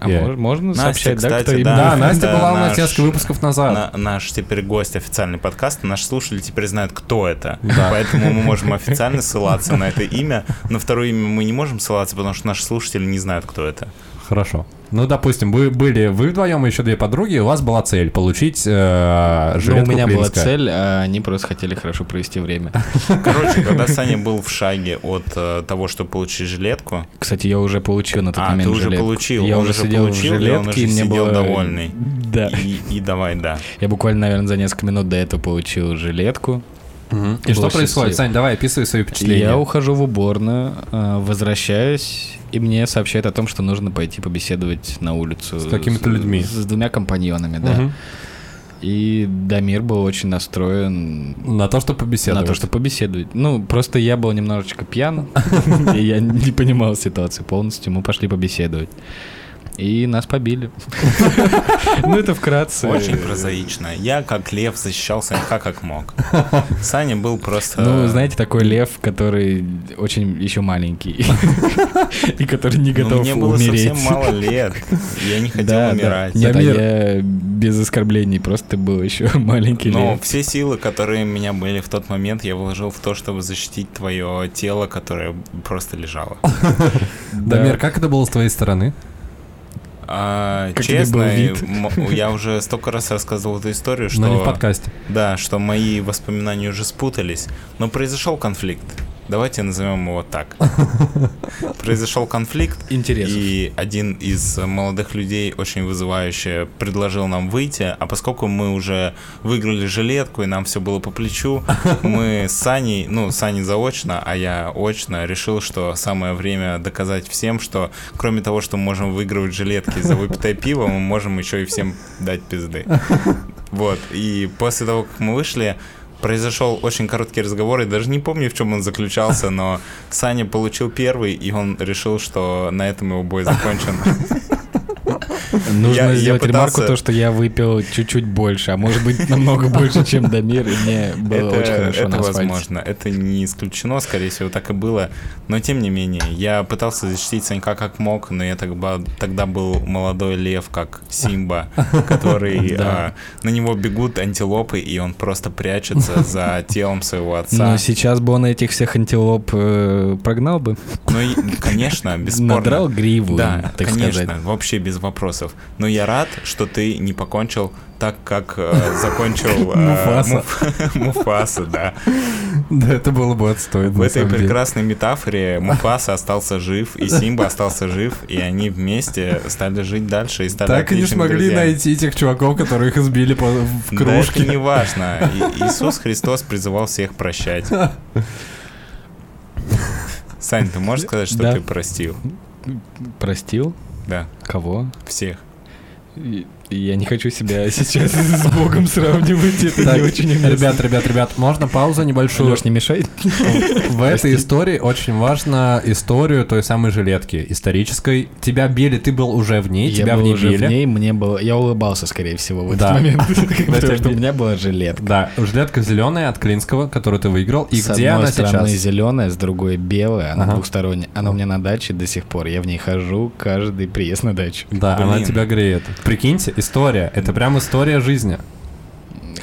Speaker 6: А
Speaker 2: Я.
Speaker 6: мож- можно
Speaker 3: Настя,
Speaker 6: сообщать, да,
Speaker 3: кстати,
Speaker 6: кто
Speaker 3: да.
Speaker 6: именно?
Speaker 2: Да, Настя была у нас несколько выпусков назад.
Speaker 3: На- наш теперь гость официальный подкаст, наши слушатели теперь знают, кто это.
Speaker 2: Да.
Speaker 3: Поэтому мы можем официально ссылаться на это имя. На второе имя мы не можем ссылаться, потому что наши слушатели не знают, кто это.
Speaker 2: Хорошо. Ну, допустим, вы были вы вдвоем и еще две подруги, и у вас была цель получить э,
Speaker 6: Ну,
Speaker 2: жилетку
Speaker 6: у меня была
Speaker 2: Клинская.
Speaker 6: цель, а они просто хотели хорошо провести время.
Speaker 3: Короче, когда Саня был в шаге от э, того, чтобы получить жилетку,
Speaker 6: Кстати, я уже получил на тот
Speaker 3: А,
Speaker 6: момент
Speaker 3: ты уже
Speaker 6: жилетку.
Speaker 3: получил,
Speaker 6: Я уже сидел
Speaker 3: получил,
Speaker 6: в
Speaker 3: и он
Speaker 6: жилетке,
Speaker 3: уже
Speaker 6: и мне было...
Speaker 3: довольный.
Speaker 6: Да.
Speaker 3: и, и давай, да.
Speaker 6: Я буквально, наверное, за несколько минут до этого получил жилетку.
Speaker 2: Мгм. И что происходит? Сань, давай, описывай свои впечатления.
Speaker 6: Я ухожу в уборную, э, возвращаюсь, и мне сообщают о том, что нужно пойти побеседовать на улицу.
Speaker 2: С какими-то людьми.
Speaker 6: С, двумя компаньонами, да.
Speaker 2: Мгм.
Speaker 6: И Дамир был очень настроен
Speaker 2: На то, что побеседовать.
Speaker 6: на то, чтобы побеседовать. Ну, просто я был немножечко пьян, и я не понимал ситуацию полностью. Мы пошли побеседовать. И нас побили. Ну, это вкратце.
Speaker 3: Очень прозаично. Я, как лев, защищал Санька как мог. Саня был просто...
Speaker 6: Ну, знаете, такой лев, который очень еще маленький. И который не
Speaker 3: ну,
Speaker 6: готов
Speaker 3: мне было
Speaker 6: умереть.
Speaker 3: совсем мало лет. Я не хотел умирать.
Speaker 6: Я без оскорблений, просто ты был еще маленький
Speaker 3: Но
Speaker 6: лев.
Speaker 3: все силы, которые у меня были в тот момент, я вложил в то, чтобы защитить твое тело, которое просто лежало.
Speaker 2: Дамир, как это было с твоей стороны?
Speaker 3: А,
Speaker 6: Как
Speaker 3: честно, я уже столько раз рассказывал эту историю, что...
Speaker 2: Но не в подкасте.
Speaker 3: Да, что мои воспоминания уже спутались, но произошел конфликт. Давайте назовем его так. Произошел конфликт,
Speaker 6: Интересов.
Speaker 3: и один из молодых людей очень вызывающе предложил нам выйти, а поскольку мы уже выиграли жилетку, и нам все было по плечу, мы с Саней, ну, Саней заочно, а я очно, решил, что самое время доказать всем, что кроме того, что мы можем выигрывать жилетки за выпитое пиво, мы можем еще и всем дать пизды. Вот, и после того, как мы вышли, произошел очень короткий разговор, и даже не помню, в чем он заключался, но Саня получил первый, и он решил, что на этом его бой закончен.
Speaker 6: Нужно
Speaker 3: я- я
Speaker 6: сделать ремарку,
Speaker 3: пытался-
Speaker 6: то, что я выпил чуть-чуть больше, а может быть намного больше, чем Дамир, и мне было
Speaker 3: это,
Speaker 6: очень хорошо
Speaker 3: это
Speaker 6: на асфальте.
Speaker 3: возможно. Это не исключено, скорее всего, так и было. Но тем не менее, я пытался защитить Санька как мог, но я тогда, тогда был молодой лев, как Симба, который а, на него бегут антилопы, и он просто прячется за телом своего отца.
Speaker 6: Но сейчас бы он этих всех антилоп э, прогнал бы,
Speaker 3: Ну, и, конечно, бесспорно.
Speaker 6: надрал гриву,
Speaker 3: Да,
Speaker 6: так
Speaker 3: конечно,
Speaker 6: сказать.
Speaker 3: вообще без вопросов. Но я рад, что ты не покончил так, как э, закончил э,
Speaker 2: Муфаса.
Speaker 3: Муф- Муфаса, да.
Speaker 2: Да, это было бы отстой.
Speaker 3: В этой прекрасной метафоре Муфаса остался жив, и Симба остался жив, и они вместе стали жить дальше и стали
Speaker 2: Так и не смогли найти этих чуваков, которые их избили в
Speaker 3: Да это
Speaker 2: кружке.
Speaker 3: не важно. Иисус Христос призывал всех прощать. Сань, ты можешь сказать, что
Speaker 6: Да.
Speaker 3: ты простил?
Speaker 6: Простил?
Speaker 3: Да,
Speaker 6: Кого?
Speaker 3: всех.
Speaker 6: И- Я не хочу себя сейчас с Богом сравнивать, это
Speaker 2: Так,
Speaker 6: не очень уместно.
Speaker 2: Ребят, ребят, ребят, можно паузу небольшую?
Speaker 6: Лёш, не мешай.
Speaker 2: В этой истории очень важно историю той самой жилетки исторической. Тебя били, ты был уже в ней, тебя
Speaker 6: Я
Speaker 2: в
Speaker 6: был
Speaker 2: ней
Speaker 6: уже
Speaker 2: били.
Speaker 6: в ней, мне было... Я улыбался, скорее всего, в этот
Speaker 2: Да.
Speaker 6: момент.
Speaker 2: тебя
Speaker 6: Потому что у меня была жилетка.
Speaker 2: Да, жилетка зеленая от Клинского, которую ты выиграл. И
Speaker 6: с
Speaker 2: где
Speaker 6: одной
Speaker 2: она
Speaker 6: стороны
Speaker 2: сейчас?
Speaker 6: зеленая, с другой белая, она двухсторонняя. Она у меня на даче до сих пор. Я в ней хожу каждый приезд на дачу.
Speaker 2: Да, она тебя греет. Прикиньте, история. Это прям история жизни.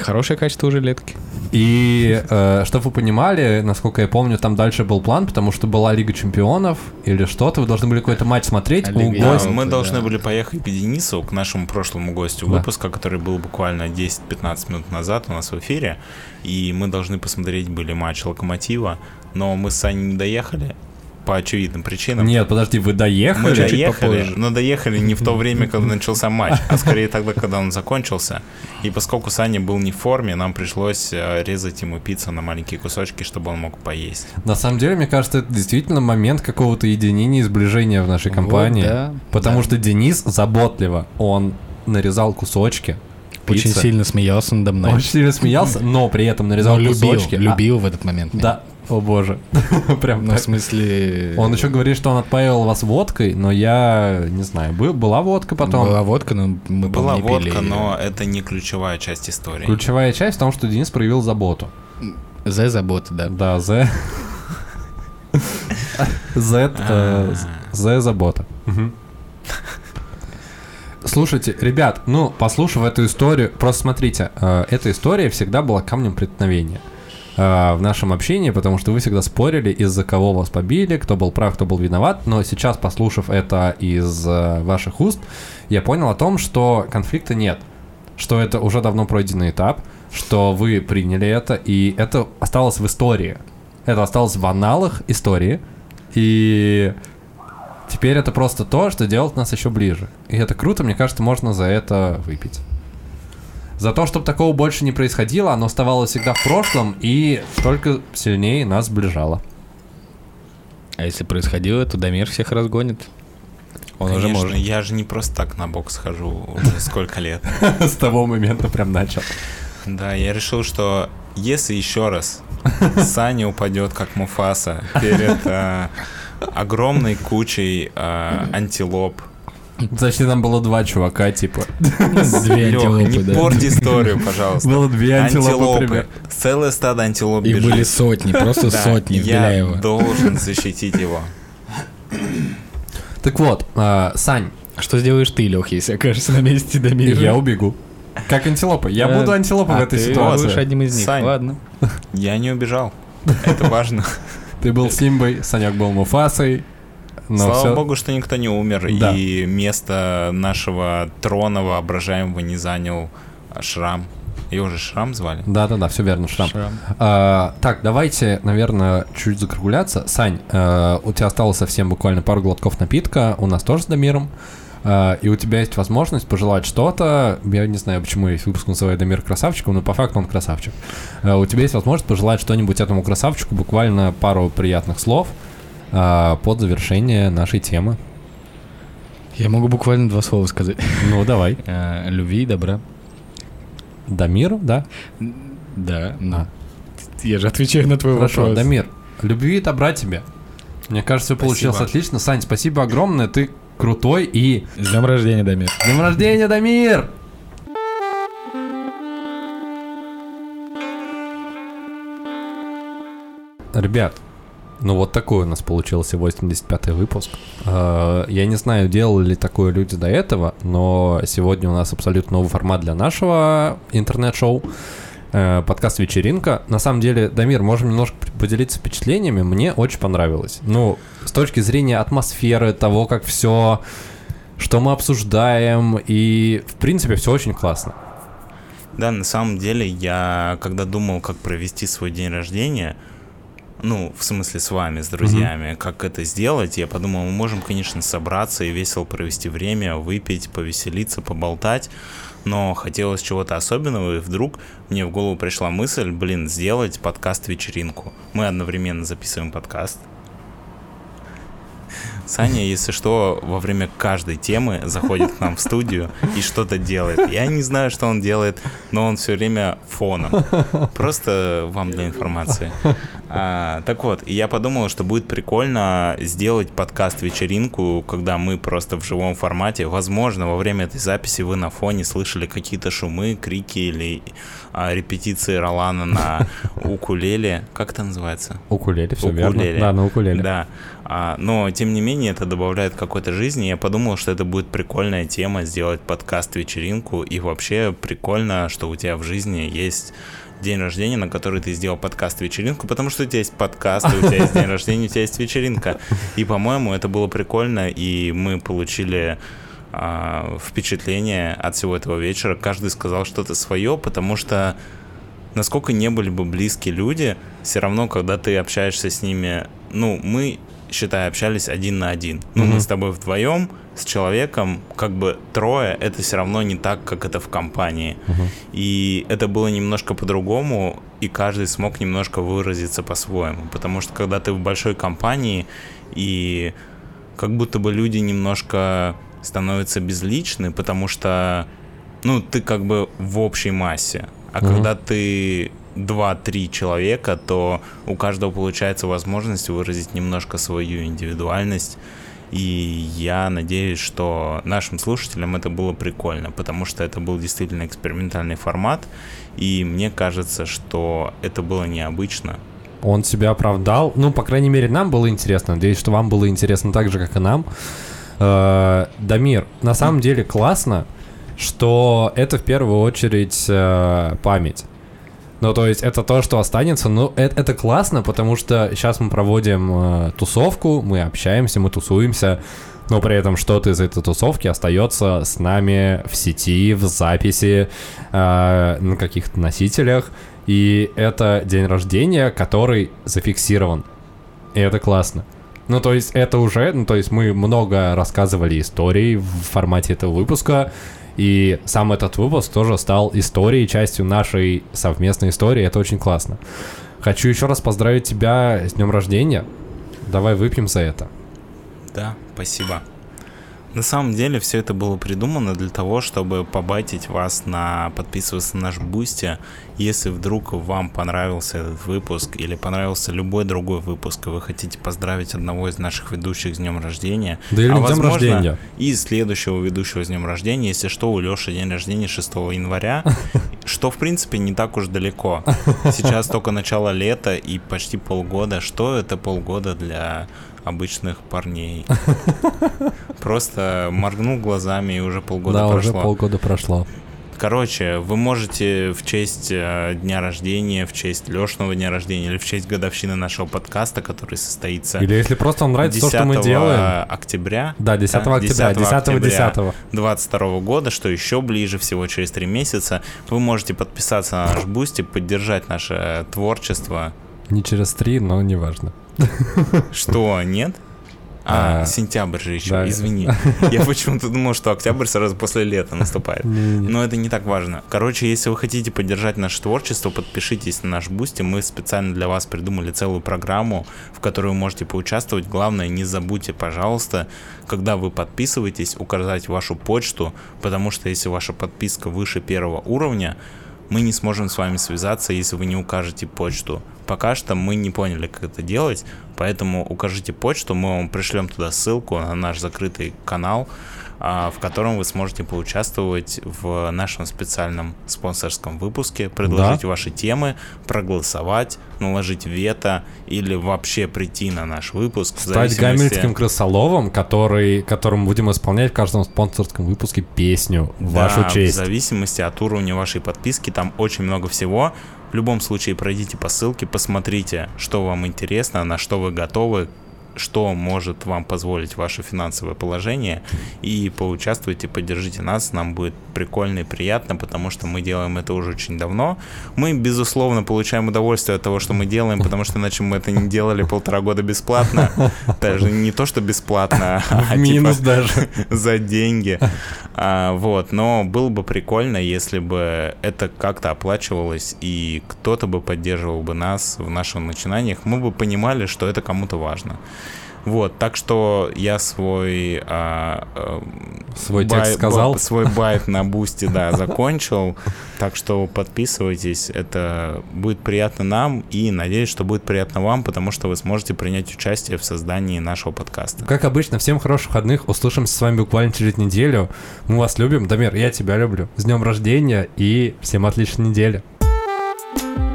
Speaker 6: Хорошее качество у жилетки.
Speaker 2: И э, чтобы вы понимали, насколько я помню, там дальше был план, потому что была Лига Чемпионов или что-то, вы должны были какой-то матч смотреть.
Speaker 6: А
Speaker 2: у
Speaker 6: Лига
Speaker 3: Да,
Speaker 2: гостя-
Speaker 3: мы
Speaker 6: да.
Speaker 3: должны были поехать к Денису, к нашему прошлому гостю
Speaker 2: Да.
Speaker 3: выпуска, который был буквально 10-15 минут назад у нас в эфире. И мы должны посмотреть были матч Локомотива, но мы с Саней не доехали по очевидным причинам.
Speaker 2: Нет, подожди, вы
Speaker 3: Мы
Speaker 2: доехали?
Speaker 3: доехали,
Speaker 6: попозже.
Speaker 3: но доехали не в то время, когда начался матч, а скорее тогда, когда он закончился. И поскольку Саня был не в форме, нам пришлось э, резать ему пиццу на маленькие кусочки, чтобы он мог поесть.
Speaker 2: На самом деле, мне кажется, это действительно момент какого-то единения и сближения в нашей компании.
Speaker 6: Вот, да,
Speaker 2: Потому
Speaker 6: да.
Speaker 2: что Денис заботливо, он нарезал кусочки.
Speaker 6: Очень
Speaker 2: пиццы.
Speaker 6: сильно смеялся надо мной.
Speaker 2: Очень сильно смеялся, но при этом
Speaker 6: Но
Speaker 2: нарезал
Speaker 6: любил,
Speaker 2: кусочки. А,
Speaker 6: любил в этот момент.
Speaker 2: Да, о боже. Прям
Speaker 6: Ну, в смысле...
Speaker 2: Он еще говорит, что он отпаивал вас водкой, но я не знаю, был- была водка потом.
Speaker 6: Была водка, но мы
Speaker 3: Была
Speaker 6: не
Speaker 3: водка,
Speaker 6: пили.
Speaker 3: но это не ключевая часть истории.
Speaker 2: Ключевая часть в том, что Денис проявил заботу.
Speaker 6: За заботу, да.
Speaker 2: Да, Z. Z, э, Z забота. Слушайте, ребят, ну, послушав эту историю, просто смотрите, э, эта история всегда была камнем преткновения э, в нашем общении, потому что вы всегда спорили, из-за кого вас побили, кто был прав, кто был виноват, но сейчас, послушав это из э, ваших уст, я понял о том, что конфликта нет, что это уже давно пройденный этап, что вы приняли это, и это осталось в истории. Это осталось в аналах истории, и теперь это просто то, что делает нас еще ближе. И это круто, мне кажется, можно за это выпить. За то, чтобы такого больше не происходило, оно оставалось всегда в прошлом и только сильнее нас сближало.
Speaker 6: А если происходило, то Дамир всех разгонит. Он уже
Speaker 3: Конечно,
Speaker 6: может.
Speaker 3: я же не просто так на бокс хожу уже сколько лет.
Speaker 2: С того момента прям начал.
Speaker 3: Да, я решил, что если еще раз Саня упадет как Муфаса перед э, огромной кучей э, антилоп.
Speaker 2: Точнее, там было два чувака, типа.
Speaker 6: Две антилопы,
Speaker 3: не
Speaker 6: да.
Speaker 3: порти историю, пожалуйста.
Speaker 2: Было две антилопы,
Speaker 3: Антилопы. Целое стадо антилоп
Speaker 6: Их
Speaker 3: бежит.
Speaker 6: были сотни, просто сотни в
Speaker 3: Я
Speaker 6: Беляево.
Speaker 3: должен защитить его.
Speaker 2: Так вот, а, Сань,
Speaker 6: Что сделаешь ты, Лех, если окажешься на месте Дамира?
Speaker 2: я убегу. Как антилопа. Я
Speaker 6: Э,
Speaker 2: буду антилопой в
Speaker 6: а
Speaker 2: этой
Speaker 6: ты
Speaker 2: ситуации.
Speaker 6: будешь одним из них,
Speaker 3: Сань.
Speaker 6: ладно.
Speaker 3: Я не убежал. Это важно.
Speaker 2: Ты был Симбой, Санек был Муфасой. Но
Speaker 3: Слава
Speaker 2: всё-
Speaker 3: богу, что никто не умер,
Speaker 2: Да.
Speaker 3: и место нашего трона воображаемого не занял Шрам. Его же Шрам звали?
Speaker 2: Да-да-да, все верно, Шрам.
Speaker 6: Шрам.
Speaker 2: А, так, давайте, наверное, чуть закругляться. Сань, э, у тебя осталось совсем буквально пару глотков напитка, у нас тоже с Дамиром. Э, и у тебя есть возможность пожелать что-то. Я не знаю, почему я весь выпуск называю Дамир красавчиком, но по факту он красавчик. Э, у тебя есть возможность пожелать что-нибудь этому красавчику, буквально пару приятных слов э, под завершение нашей темы.
Speaker 6: Я могу буквально два слова сказать.
Speaker 2: Ну, давай.
Speaker 6: Э, Любви и добра.
Speaker 2: Дамиру, да?
Speaker 6: Да, ну.
Speaker 2: А.
Speaker 6: Я же отвечаю на твой
Speaker 2: Хорошо,
Speaker 6: вопрос.
Speaker 2: Дамир, любви и добра тебе. Мне кажется, все получилось отлично. Сань, спасибо огромное, ты крутой и...
Speaker 6: С днем рождения, Дамир.
Speaker 2: С Днем рождения, Дамир! Ребят, ну вот такой у нас получился 85-й выпуск. Э, Я не знаю, делали ли такое люди до этого, но сегодня у нас абсолютно новый формат для нашего интернет-шоу. Э, Подкаст «Вечеринка». На самом деле, Дамир, можем немножко поделиться впечатлениями. Мне очень понравилось. Ну, с точки зрения атмосферы, того, как все, что мы обсуждаем, и, в принципе, все очень классно.
Speaker 3: Да, на самом деле, я когда думал, как провести свой день рождения, ну, в смысле с вами, с друзьями, как это сделать, я подумал, мы можем, конечно, собраться и весело провести время, выпить, повеселиться, поболтать, но хотелось чего-то особенного, и вдруг мне в голову пришла мысль, блин, сделать подкаст-вечеринку. Мы одновременно записываем подкаст. Саня, если что, во время каждой темы заходит к нам в студию и что-то делает. Я не знаю, что он делает, но он все время фоном. Просто вам для информации. А, так вот, я подумал, что будет прикольно сделать подкаст-вечеринку, когда мы просто в живом формате. Возможно, во время этой записи вы на фоне слышали какие-то шумы, крики или а, репетиции Ролана на укулеле. Как это называется?
Speaker 2: Укулеле, все
Speaker 3: Укулеле.
Speaker 2: верно. Да, на укулеле.
Speaker 3: Да. А, но, тем не менее, это добавляет какой-то жизни. Я подумал, что это будет прикольная тема сделать подкаст-вечеринку. И вообще прикольно, что у тебя в жизни есть день рождения, на который ты сделал подкаст-вечеринку, потому что у тебя есть подкаст, у тебя есть день рождения, у тебя есть вечеринка. И, по-моему, это было прикольно, и мы получили а, впечатление от всего этого вечера. Каждый сказал что-то свое, потому что насколько не были бы близкие люди, все равно, когда ты общаешься с ними, ну, мы, считай, общались один на один. Ну,
Speaker 2: Мгм.
Speaker 3: мы с тобой вдвоем, с человеком, как бы трое, это все равно не так, как это в компании.
Speaker 2: Мгм.
Speaker 3: И это было немножко по-другому, и каждый смог немножко выразиться по-своему. Потому что когда ты в большой компании, и как будто бы люди немножко становятся безличны, потому что, ну, ты как бы в общей массе. А
Speaker 2: Мгм.
Speaker 3: когда ты 2-3 человека, то у каждого получается возможность выразить немножко свою индивидуальность. И я надеюсь, что нашим слушателям это было прикольно, потому что это был действительно экспериментальный формат, и мне кажется, что это было необычно.
Speaker 2: Он себя оправдал. Ну, по крайней мере, нам было интересно. Надеюсь, что вам было интересно так же, как и нам. Э, Дамир, на самом деле классно, что это в первую очередь э, память. Ну, то есть это то, что останется. Ну, это, это классно, потому что сейчас мы проводим э, тусовку, мы общаемся, мы тусуемся, но при этом что-то из этой тусовки остается с нами в сети, в записи, э, на каких-то носителях. И это день рождения, который зафиксирован. И это классно. Ну, то есть это уже, ну, то есть мы много рассказывали историй в формате этого выпуска, и сам этот выпуск тоже стал историей, частью нашей совместной истории, это очень классно. Хочу еще раз поздравить тебя с днем рождения. Давай выпьем за это.
Speaker 3: Да, спасибо. На самом деле все это было придумано для того, чтобы побайтить вас на подписываться на наш Бусти. Если вдруг вам понравился этот выпуск или понравился любой другой выпуск, и вы хотите поздравить одного из наших ведущих с днем рождения,
Speaker 2: Да или
Speaker 3: а
Speaker 2: днем
Speaker 3: возможно,
Speaker 2: рождения.
Speaker 3: и следующего ведущего с днем рождения, если что, у Леши день рождения 6 января, что в принципе не так уж далеко. Сейчас только начало лета и почти полгода. Что это полгода для обычных парней? Просто моргнул глазами и уже полгода
Speaker 2: да,
Speaker 3: прошло.
Speaker 2: уже полгода прошло.
Speaker 3: Короче, вы можете в честь э, дня рождения, в честь Лешиного дня рождения или в честь годовщины нашего подкаста, который состоится
Speaker 2: Или если просто вам нравится то,
Speaker 3: 10
Speaker 2: что мы делаем.
Speaker 3: октября.
Speaker 2: Да, 10
Speaker 3: да,
Speaker 2: октября, 10
Speaker 3: октября
Speaker 2: 10
Speaker 3: 22 года, что еще ближе, всего через три месяца, вы можете подписаться на наш бусти, поддержать наше творчество.
Speaker 2: Не через три, но неважно.
Speaker 3: Что, нет? А,
Speaker 2: А,
Speaker 3: сентябрь же еще,
Speaker 2: да.
Speaker 3: извини. Я почему-то думал, что октябрь сразу после лета наступает. Но это не так важно. Короче, если вы хотите поддержать наше творчество, подпишитесь на наш бусти. Мы специально для вас придумали целую программу, в которой вы можете поучаствовать. Главное, не забудьте, пожалуйста, когда вы подписываетесь, указать вашу почту, потому что если ваша подписка выше первого уровня, мы не сможем с вами связаться, если вы не укажете почту. Пока что мы не поняли, как это делать, поэтому укажите почту, мы вам пришлем туда ссылку на наш закрытый канал, в котором вы сможете поучаствовать в нашем специальном спонсорском выпуске, предложить ваши темы, проголосовать, наложить вето или вообще прийти на наш выпуск.
Speaker 2: Стать
Speaker 3: зависимости-
Speaker 2: гамельским крысоловом, который, которым будем исполнять в каждом спонсорском выпуске песню в
Speaker 3: Да,
Speaker 2: вашу честь.
Speaker 3: В зависимости от уровня вашей подписки, там очень много всего. В любом случае, пройдите по ссылке, посмотрите, что вам интересно, на что вы готовы, что может вам позволить ваше финансовое положение, и поучаствуйте, поддержите нас, нам будет прикольно и приятно, потому что мы делаем это уже очень давно. Мы, безусловно, получаем удовольствие от того, что мы делаем, потому что иначе мы это не делали полтора года бесплатно, даже не то, что бесплатно, а типа
Speaker 2: минус даже.
Speaker 3: за деньги. А, вот, но было бы прикольно, если бы это как-то оплачивалось и кто-то бы поддерживал бы нас в наших начинаниях, мы бы понимали, что это кому-то важно. Вот, так что я свой а, эм,
Speaker 2: Свой
Speaker 3: бай-
Speaker 2: текст сказал.
Speaker 3: б- свой байт на бусте, да, закончил. Так что подписывайтесь, это будет приятно нам и надеюсь, что будет приятно вам, потому что вы сможете принять участие в создании нашего подкаста.
Speaker 2: Как обычно, всем хороших выходных. Услышимся с вами буквально через неделю. Мы вас любим. Дамир, я тебя люблю. С днем рождения и всем отличной недели.
Speaker 7: thank